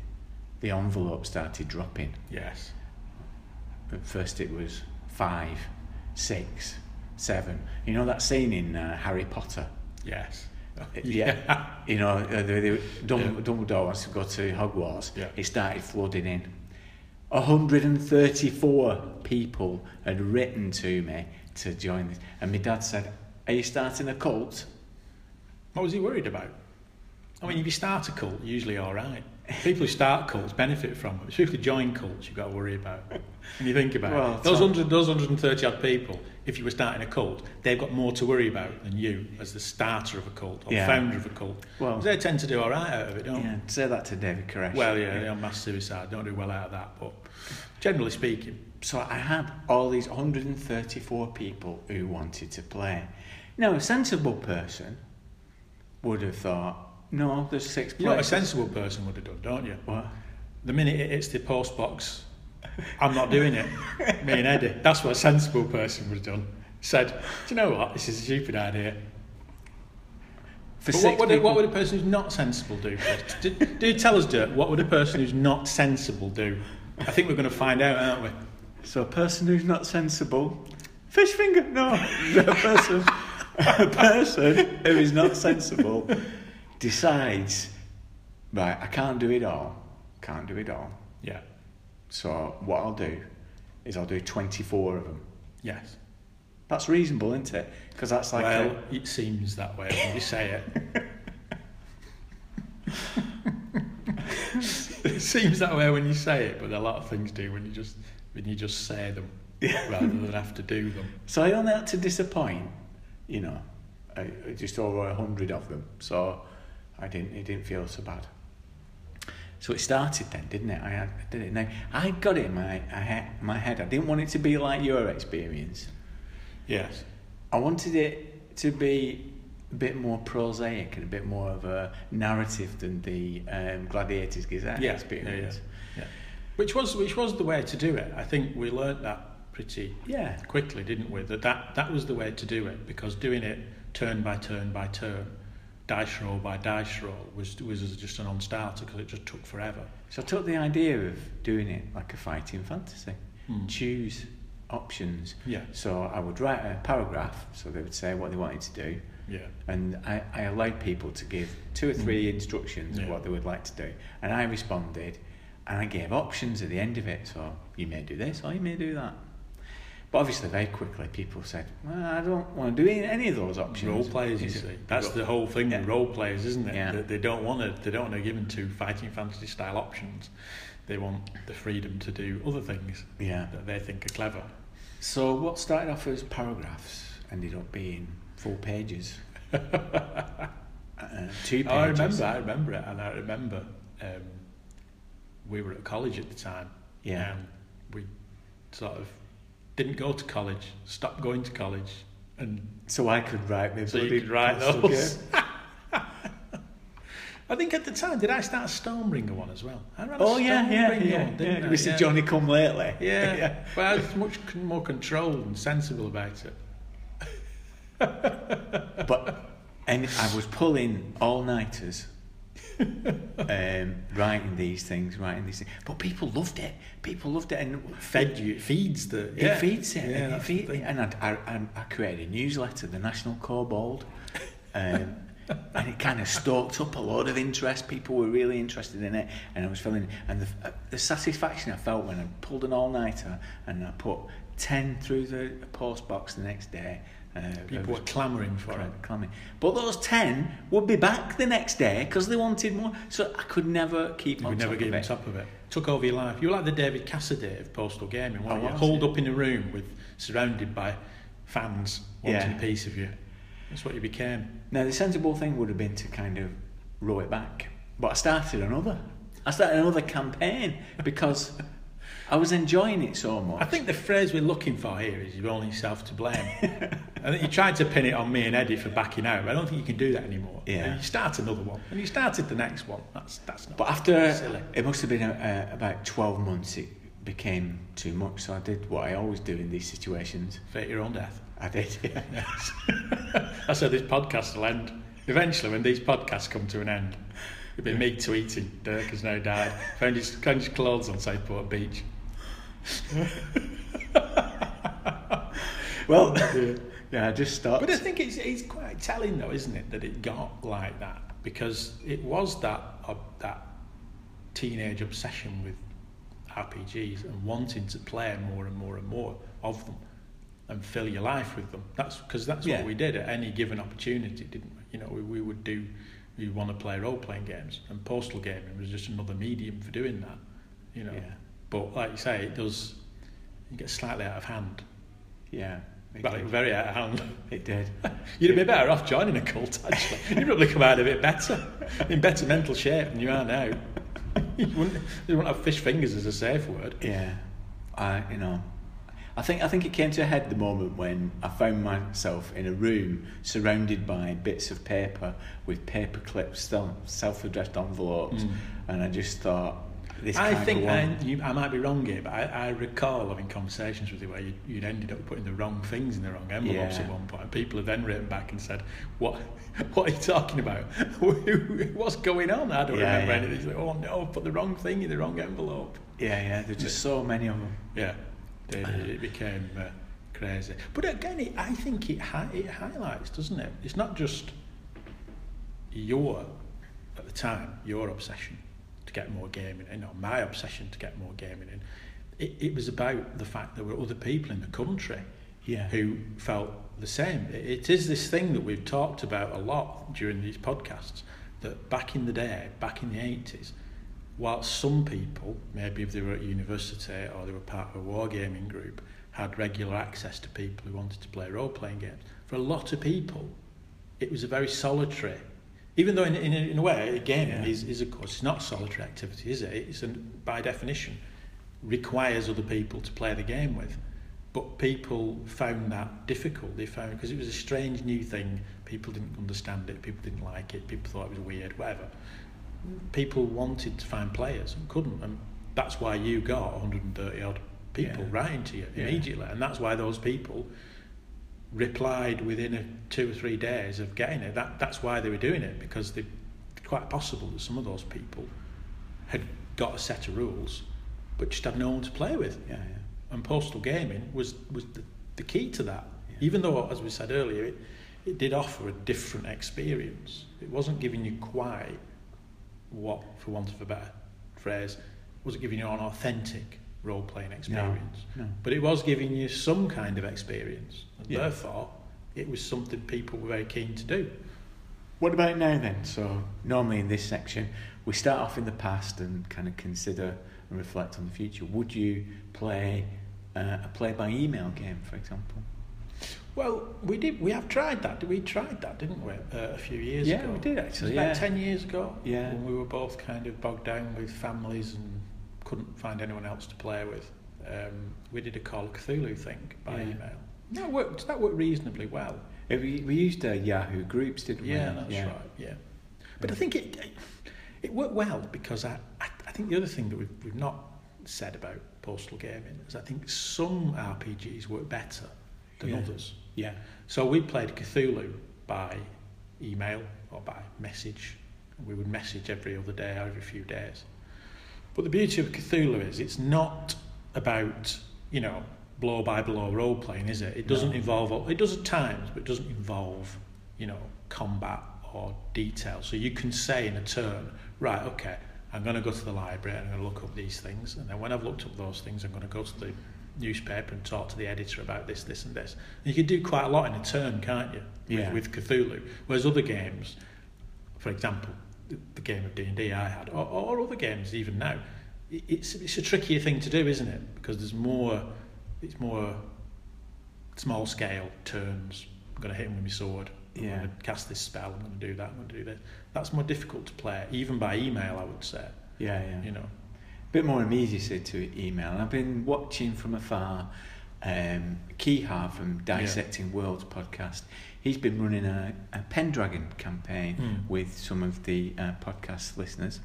Speaker 2: The envelope started dropping.
Speaker 4: Yes.
Speaker 2: At first it was five, six, seven. You know that scene in uh, Harry Potter?
Speaker 4: Yes. <laughs>
Speaker 2: Yeah. you know, uh, the, the, Dum-
Speaker 4: Yeah.
Speaker 2: Dumbledore wants to go to Hogwarts.
Speaker 4: Yeah.
Speaker 2: It started flooding in. 134 people had written to me to join this. And my dad said, Are you starting a cult?
Speaker 4: What was he worried about? I mean, if you start a cult, usually all right. People who start cults benefit from it. It's people who join cults you've got to worry about. When you think about
Speaker 2: Well,
Speaker 4: it, those, 100, those 130 odd people, if you were starting a cult, they've got more to worry about than you as the starter of a cult or
Speaker 2: Yeah.
Speaker 4: founder of a cult.
Speaker 2: Well-
Speaker 4: they tend to do all right out of it, don't
Speaker 2: Yeah, say that to David
Speaker 4: they?
Speaker 2: Koresh.
Speaker 4: Well, yeah, they're on mass suicide. Don't do well out of that, but generally speaking,
Speaker 2: So I had all these 134 people who wanted to play. Now, a sensible person would have thought, no, there's six
Speaker 4: you know what a
Speaker 2: places.
Speaker 4: sensible person would have done, don't you?
Speaker 2: What?
Speaker 4: The minute it hits the post box, I'm not doing it. Me and Eddie. That's what a sensible person would have done. Said, do you know what? This is a stupid idea.
Speaker 2: For
Speaker 4: But
Speaker 2: six
Speaker 4: what would, what would a person who's not sensible do? Do, do tell us, Dirk, what would a person who's not sensible do? I think we're going to find out, aren't we?
Speaker 2: So a person who's not sensible, fish finger. No, <laughs> a person, a person who is not sensible decides, right? I can't do it all. Can't do it all.
Speaker 4: Yeah.
Speaker 2: So what I'll do is I'll do 24 of them.
Speaker 4: Yes.
Speaker 2: That's reasonable, isn't it? Because that's like
Speaker 4: well,
Speaker 2: a,
Speaker 4: it seems that way when you say it. <laughs> it seems that way when you say it, but a lot of things do when you just when you just say them rather than have to do them.
Speaker 2: So I only had to disappoint, you know, I, I just over a hundred of them. So I didn't, it didn't feel so bad. So it started then, didn't it? I, had, did it. Now I got it in my, I my head. I didn't want it to be like your experience.
Speaker 4: Yes.
Speaker 2: I wanted it to be a bit more prosaic and a bit more of a narrative than the um, Gladiators Gazette
Speaker 4: Yeah,
Speaker 2: experience.
Speaker 4: Yeah, yeah. Which was which was the way to do it. I think we learnt that pretty
Speaker 2: Yeah.
Speaker 4: quickly, didn't we? That, that that was the way to do it because doing it turn by turn by turn, dice roll by dice roll was was just a non-starter because it just took forever.
Speaker 2: So I took the idea of doing it like a fighting fantasy.
Speaker 4: Hmm.
Speaker 2: Choose options.
Speaker 4: Yeah.
Speaker 2: So I would write a paragraph, so they would say what they wanted to do,
Speaker 4: Yeah.
Speaker 2: and I, I allowed people to give two or three instructions of
Speaker 4: Hmm.
Speaker 2: What they would like to do, and I responded, and I gave options at the end of it. So you may do this, or you may do that. But obviously, very quickly, people said, well, "I don't want to do any of those options."
Speaker 4: Role players, you see. That's the whole thing
Speaker 2: Yeah.
Speaker 4: with role players, isn't it?
Speaker 2: Yeah.
Speaker 4: They, they don't want to. They don't want to give them two fighting fantasy style options. They want the freedom to do other things
Speaker 2: Yeah.
Speaker 4: that they think are clever.
Speaker 2: So what started off as paragraphs ended up being full pages. <laughs> uh, two pages.
Speaker 4: Oh, I remember, I remember it, and I remember um, we were at college at the time.
Speaker 2: Yeah.
Speaker 4: And we sort of didn't go to college, stopped going to college, and
Speaker 2: So I could write the
Speaker 4: so you could write those. <laughs> I think at the time, did I start a Stormbringer one as well? I ran
Speaker 2: Oh yeah, yeah, yeah.
Speaker 4: one, didn't
Speaker 2: yeah.
Speaker 4: I?
Speaker 2: Mr.
Speaker 4: Yeah.
Speaker 2: Johnny come lately.
Speaker 4: Yeah, <laughs>
Speaker 2: yeah.
Speaker 4: but I was much more controlled and sensible about it.
Speaker 2: But and I was pulling all nighters, <laughs> um, writing these things, writing these things. But people loved it. People loved it, and
Speaker 4: Fed you, it feeds the.
Speaker 2: it
Speaker 4: yeah.
Speaker 2: feeds it.
Speaker 4: Yeah,
Speaker 2: and, it feed, and I, I, I, created a newsletter, the National Kobold, um, <laughs> and it kind of stoked up a lot of interest. People were really interested in it, and I was feeling and the, uh, the satisfaction I felt when I pulled an all nighter and I put ten through the post box the next day. Uh,
Speaker 4: People were clamouring for it.
Speaker 2: Clam- clamming. But those 10 would be back the next day because they wanted more. So I could never keep
Speaker 4: You
Speaker 2: on
Speaker 4: never
Speaker 2: top
Speaker 4: get
Speaker 2: of
Speaker 4: on
Speaker 2: it.
Speaker 4: top of it. Took over your life. You were like the David Cassidy of Postal Gaming, weren't
Speaker 2: I
Speaker 4: you? Holed up in a room with surrounded by fans wanting
Speaker 2: Yeah.
Speaker 4: a piece of you. That's what you became.
Speaker 2: Now, the sensible thing would have been to kind of row it back. But I started another. I started another campaign because <laughs> I was enjoying it so much.
Speaker 4: I think the phrase we're looking for here is you're only yourself to blame. <laughs> I think you tried to pin it on me and Eddie for backing out, but I don't think you can do that anymore.
Speaker 2: Yeah.
Speaker 4: And you start another one, and you started the next one. That's that's not.
Speaker 2: But after
Speaker 4: silly.
Speaker 2: it must have been uh, about twelve months, it became too much. So I did what I always do in these situations.
Speaker 4: fake your own death.
Speaker 2: I did. <laughs>
Speaker 4: Yes. <laughs> That's how this podcast will end. Eventually, when these podcasts come to an end, it'll be me tweeting, Dirk has now died. Found his, found his clothes on Southport Beach. <laughs>
Speaker 2: well, <laughs> yeah, I just stopped.
Speaker 4: But I think it's, it's quite telling, though, isn't it, that it got like that? Because it was that, uh, that teenage obsession with RPGs and wanting to play more and more and more of them and fill your life with them. That's because that's
Speaker 2: Yeah.
Speaker 4: what we did at any given opportunity, didn't we? You know, we, we would do, we want to play role playing games, and postal gaming was just another medium for doing that. You know,
Speaker 2: Yeah.
Speaker 4: But like you say, it does. It gets slightly out of hand.
Speaker 2: yeah, it
Speaker 4: Well,
Speaker 2: did.
Speaker 4: very out of hand.
Speaker 2: It did. <laughs>
Speaker 4: You'd be better off joining a cult, actually. <laughs> You'd probably come out of it better, in better mental shape than you are now. <laughs> you, wouldn't, you wouldn't have fish fingers as a safe word.
Speaker 2: Yeah, I you know, I think I think it came to a head the moment when I found myself in a room surrounded by bits of paper with paper clips, self-addressed envelopes, mm. and I just thought, this
Speaker 4: I think I, you, I might be wrong here, but I, I recall having conversations with you where you, you'd ended up putting the wrong things in the wrong envelopes
Speaker 2: Yeah.
Speaker 4: at one point. People have then written back and said, "What? <laughs> What are you talking about? <laughs> What's going on?" I don't
Speaker 2: Yeah,
Speaker 4: remember
Speaker 2: yeah.
Speaker 4: anything. Like, oh no, put the wrong thing in the wrong envelope.
Speaker 2: Yeah, yeah, there's just so many of them.
Speaker 4: Yeah, it, it became uh, crazy. But again, it, I think it hi- it highlights, doesn't it? It's not just your at the time your obsession to get more gaming in, or my obsession to get more gaming in. It, it was about the fact there were other people in the country
Speaker 2: Yeah.
Speaker 4: who felt the same. It, it is this thing that we've talked about a lot during these podcasts that back in the day, back in the 80s, while some people, maybe if they were at university or they were part of a wargaming group, had regular access to people who wanted to play role playing games, for a lot of people, it was a very solitary. Even though, in, in, a- in a way, gaming
Speaker 2: Yeah.
Speaker 4: is, is, of course, it's not solitary activity, is it? It's, an, by definition, requires other people to play the game with. But people found that difficult. They found because it was a strange new thing. People didn't understand it. People didn't like it. People thought it was weird. Whatever. People wanted to find players and couldn't, and that's why you got 130 odd people
Speaker 2: Yeah.
Speaker 4: writing to you
Speaker 2: Yeah.
Speaker 4: immediately, and that's why those people replied within a two or three days of getting it. That that's why they were doing it because they quite possible that some of those people had got a set of rules, but just had no one to play with
Speaker 2: Yeah, yeah.
Speaker 4: and postal gaming was was the, the key to that.
Speaker 2: Yeah.
Speaker 4: Even though, as we said earlier, it, it did offer a different experience. It wasn't giving you quite what, for want of a better phrase, wasn't giving you an authentic role playing experience.
Speaker 2: no.
Speaker 4: But it was giving you some kind of experience. And
Speaker 2: Yeah.
Speaker 4: therefore, it was something people were very keen to do.
Speaker 2: What about now then? So normally in this section, we start off in the past and kind of consider and reflect on the future. Would you play uh, a play by email game, for example?
Speaker 4: Well, we did. We have tried that. We tried that, didn't we? Uh, a few years
Speaker 2: Yeah,
Speaker 4: ago.
Speaker 2: we did
Speaker 4: It was
Speaker 2: actually,
Speaker 4: about
Speaker 2: yeah.
Speaker 4: ten years ago.
Speaker 2: Yeah.
Speaker 4: When we were both kind of bogged down with families and couldn't find anyone else to play with. Um, we did a Call of Cthulhu thing by
Speaker 2: Yeah.
Speaker 4: email. That worked. That worked reasonably well.
Speaker 2: We, we used uh, Yahoo groups, didn't we?
Speaker 4: Yeah, that's right. Yeah. But I think it it worked well because I, I, I think the other thing that we've, we've not said about postal gaming is I think some RPGs work better than
Speaker 2: Yeah.
Speaker 4: others.
Speaker 2: Yeah.
Speaker 4: So we played Cthulhu by email or by message. We would message every other day or every few days. But the beauty of Cthulhu is it's not about, you know, blow by blow role playing, is it? It doesn't
Speaker 2: No.
Speaker 4: involve, it does at times, but it doesn't involve, you know, combat or detail. So you can say in a turn, right, okay, I'm going to go to the library and I'm going to look up these things. And then when I've looked up those things, I'm going to go to the newspaper and talk to the editor about this, this, and this. And you can do quite a lot in a turn, can't you?
Speaker 2: Yeah.
Speaker 4: With, with Cthulhu. Whereas other games, for example, the, the game of D&D I had, or, or other games even now, it- it's, it's a trickier thing to do, isn't it? Because there's more, it's more small scale turns. I'm going to hit him with my sword. I'm
Speaker 2: Yeah.
Speaker 4: going to cast this spell. I'm going to do that. I'm going to do this. That's more difficult to play, even by email. I would say.
Speaker 2: Yeah, yeah.
Speaker 4: You know.
Speaker 2: A bit more immediacy to email. And I've been watching from afar um, from Dissecting Worlds podcast. He's been running a, a Pendragon campaign
Speaker 4: Mm.
Speaker 2: with some of the uh, podcast listeners.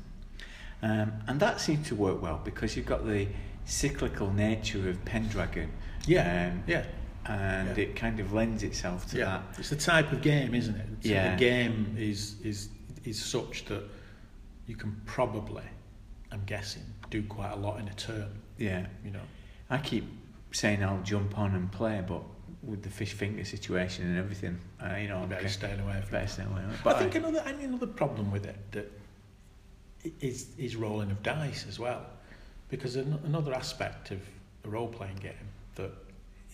Speaker 2: Um, and that seemed to work well because you've got the cyclical nature of Pendragon.
Speaker 4: Yeah.
Speaker 2: Um,
Speaker 4: yeah.
Speaker 2: And
Speaker 4: Yeah.
Speaker 2: it kind of lends itself to
Speaker 4: yeah.
Speaker 2: that.
Speaker 4: It's the type of game, isn't it? So
Speaker 2: Yeah.
Speaker 4: The game is is is such that you can probably, I'm guessing, do quite a lot in a turn.
Speaker 2: Yeah.
Speaker 4: You know.
Speaker 2: I keep saying I'll jump on and play, but with the fish finger situation and everything, uh, you know, I'm
Speaker 4: better
Speaker 2: okay.
Speaker 4: staying away from
Speaker 2: better
Speaker 4: it.
Speaker 2: stay away.
Speaker 4: But I think another I mean, another problem with it that i- is is rolling of dice as well, because an, another aspect of a role playing game that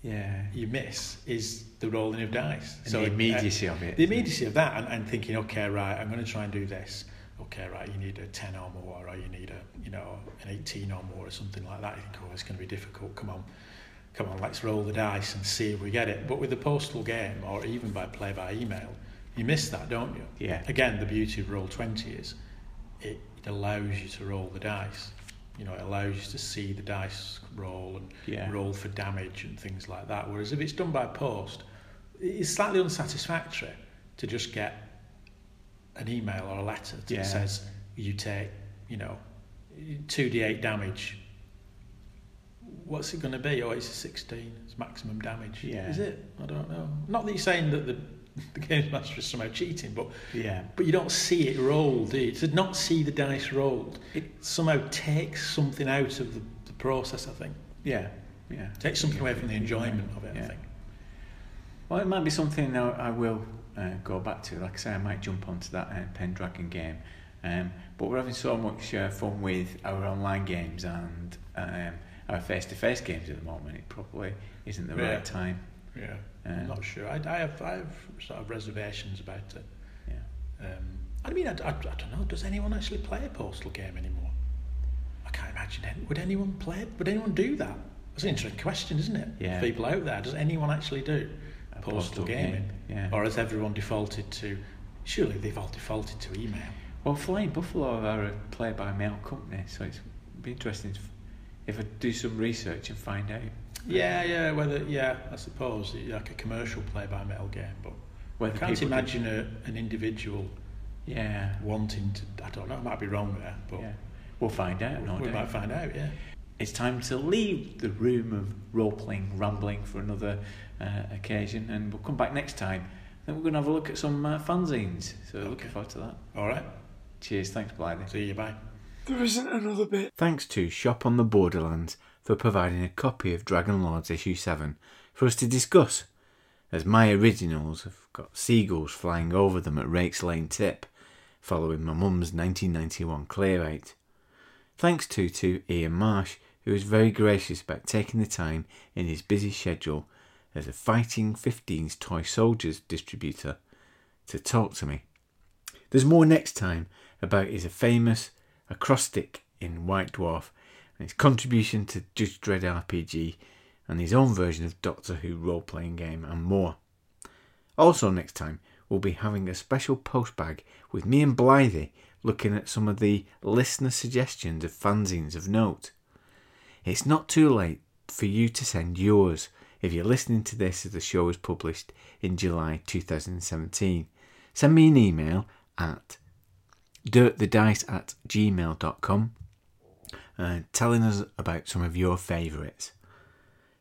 Speaker 2: yeah,
Speaker 4: you miss is the rolling of dice.
Speaker 2: and the
Speaker 4: uh,
Speaker 2: immediacy of it.
Speaker 4: the immediacy of that and, and thinking, okay, right, I'm going to try and do this. Okay, right, you need a 10 or more, or you need a, you know, an 18 or more, or something like that. You think, oh, it's going to be difficult. Come on, come on, let's roll the dice and see if we get it. But with the postal game, or even by play by email, you miss that, don't you?
Speaker 2: Yeah.
Speaker 4: Again, the beauty of Roll 20 is it, it allows you to roll the dice. You know, it allows you to see the dice roll and
Speaker 2: Yeah.
Speaker 4: roll for damage and things like that. Whereas if it's done by post, it's slightly unsatisfactory to just get an email or a letter that
Speaker 2: Yeah.
Speaker 4: says you take, you know, 2d8 damage. What's it going to be? Oh, it's a 16. It's maximum damage.
Speaker 2: Yeah.
Speaker 4: Is it? I don't know. Not that you're saying that the, <laughs> the games master is somehow cheating, but
Speaker 2: Yeah,
Speaker 4: but you don't see it rolled, do you? To not see the dice rolled, it somehow takes something out of the, the process, I think.
Speaker 2: yeah, yeah.
Speaker 4: Takes something away from the enjoyment of it, I think.
Speaker 2: Well, it might be something I, I will uh, go back to. Like I say, I might jump onto that uh, Pendragon game. Um, but we're having so much uh, fun with our online games and um, our face-to-face games at the moment. It probably isn't the
Speaker 4: Yeah.
Speaker 2: right time.
Speaker 4: Yeah.
Speaker 2: Um,
Speaker 4: I'm not sure. I, I, have, I have sort of reservations about it.
Speaker 2: Yeah.
Speaker 4: Um, I mean, I, I, I don't know. Does anyone actually play a postal game anymore? I can't imagine. Any, would anyone play? Would anyone do that? That's an interesting question, isn't it?
Speaker 2: Yeah.
Speaker 4: People out there, does anyone actually do
Speaker 2: A
Speaker 4: postal,
Speaker 2: postal
Speaker 4: gaming?
Speaker 2: game, yeah.
Speaker 4: Or has everyone defaulted to? Surely they've all defaulted to email.
Speaker 2: Well, Flying Buffalo are a play-by-mail company, so it's be interesting if, I do some research and find out
Speaker 4: Yeah, yeah. Whether yeah, I suppose like a commercial play-by-mail game, but
Speaker 2: whether
Speaker 4: I can't imagine a, an individual
Speaker 2: Yeah,
Speaker 4: wanting to. I don't know. I might be wrong there, but
Speaker 2: yeah. We'll find out. No
Speaker 4: we might find out. Yeah.
Speaker 2: It's time to leave the room of role playing rambling for another uh, occasion, and we'll come back next time. Then we're going to have a look at some uh, fanzines. So looking forward to that.
Speaker 4: All right.
Speaker 2: Cheers. Thanks, Blythe.
Speaker 4: See you. Bye.
Speaker 1: There isn't another bit.
Speaker 2: Thanks to Shop on the Borderlands for providing a copy of DragonLords issue 7 for us to discuss, as my originals have got seagulls flying over them at Rake's Lane Tip, following my mum's 1991 clear. Thanks too to Ian Marsh, who was very gracious about taking the time in his busy schedule as a Fighting 15's Toy Soldiers distributor to talk to me. There's more next time about his famous acrostic in White Dwarf and his contribution to Judge Dredd RPG and his own version of Doctor Who role playing game and more. Also, next time, we'll be having a special postbag with me and Blythe looking at some of the listener suggestions of fanzines of note. It's not too late for you to send yours if you're listening to this as the show is published in July 2017. Send me an email at dirtthedice at gmail.com uh, telling us about some of your favourites.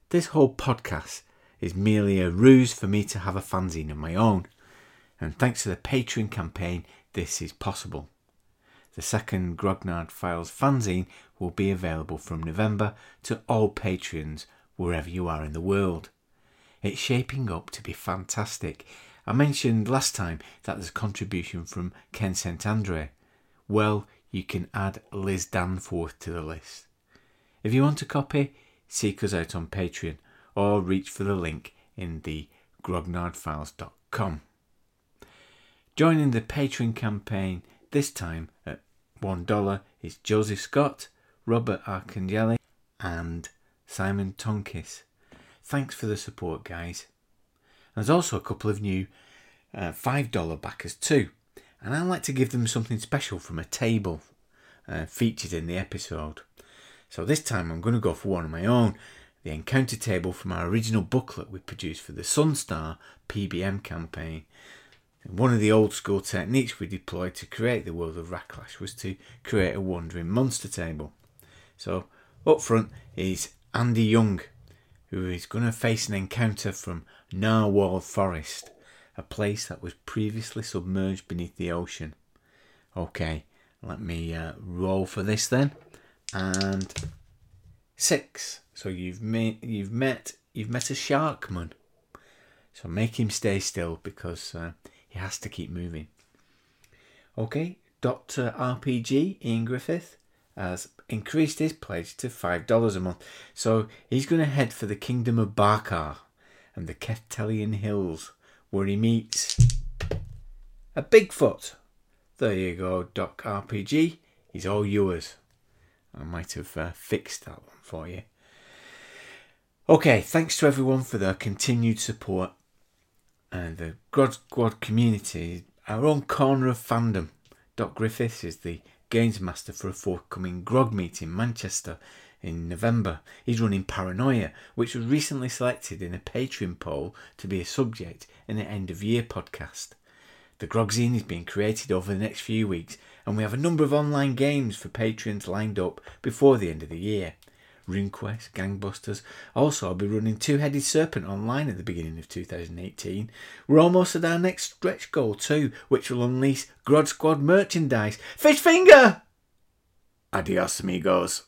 Speaker 2: This whole podcast is merely a ruse for me to have a fanzine of my own, and thanks to the Patreon campaign, this is possible. The second Grognard Files fanzine will be available from November to all patrons wherever you are in the world. It's shaping up to be fantastic. I mentioned last time that there's a contribution from Ken St Andre. Well, you can add Liz Danforth to the list. If you want a copy, seek us out on Patreon or reach for the link in the grognardfiles.com. Joining the Patreon campaign this time at $1 is Joseph Scott, Robert Arcangeli, and Simon Tonkis. Thanks for the support, guys. There's also a couple of new uh, $5 backers too. And I like to give them something special from a table uh, featured in the episode. So this time I'm going to go for one of my own the encounter table from our original booklet we produced for the Sunstar PBM campaign. One of the old school techniques we deployed to create the world of Racklash was to create a wandering monster table. So up front is Andy Young, who is going to face an encounter from Narwhal Forest, a place that was previously submerged beneath the ocean. Okay, let me uh, roll for this then. And six. So you've met you've met you've met a sharkman. So make him stay still because uh, he has to keep moving. Okay, Doctor RPG Ian Griffith has increased his pledge to five dollars a month. So he's going to head for the kingdom of Barkar and the Ketelian Hills, where he meets a Bigfoot. There you go, Doc RPG. He's all yours. I might have uh, fixed that one for you. Okay, thanks to everyone for their continued support and the Grog Squad community, our own corner of fandom. Doc Griffiths is the games master for a forthcoming grog meet in Manchester in November. He's running Paranoia, which was recently selected in a Patreon poll to be a subject in an end of year podcast. The Grogzine is being created over the next few weeks, and we have a number of online games for patrons lined up before the end of the year. RuneQuest, Gangbusters. Also, I'll be running Two Headed Serpent online at the beginning of 2018. We're almost at our next stretch goal too, which will unleash Grog Squad merchandise. Fish Finger! Adios, amigos.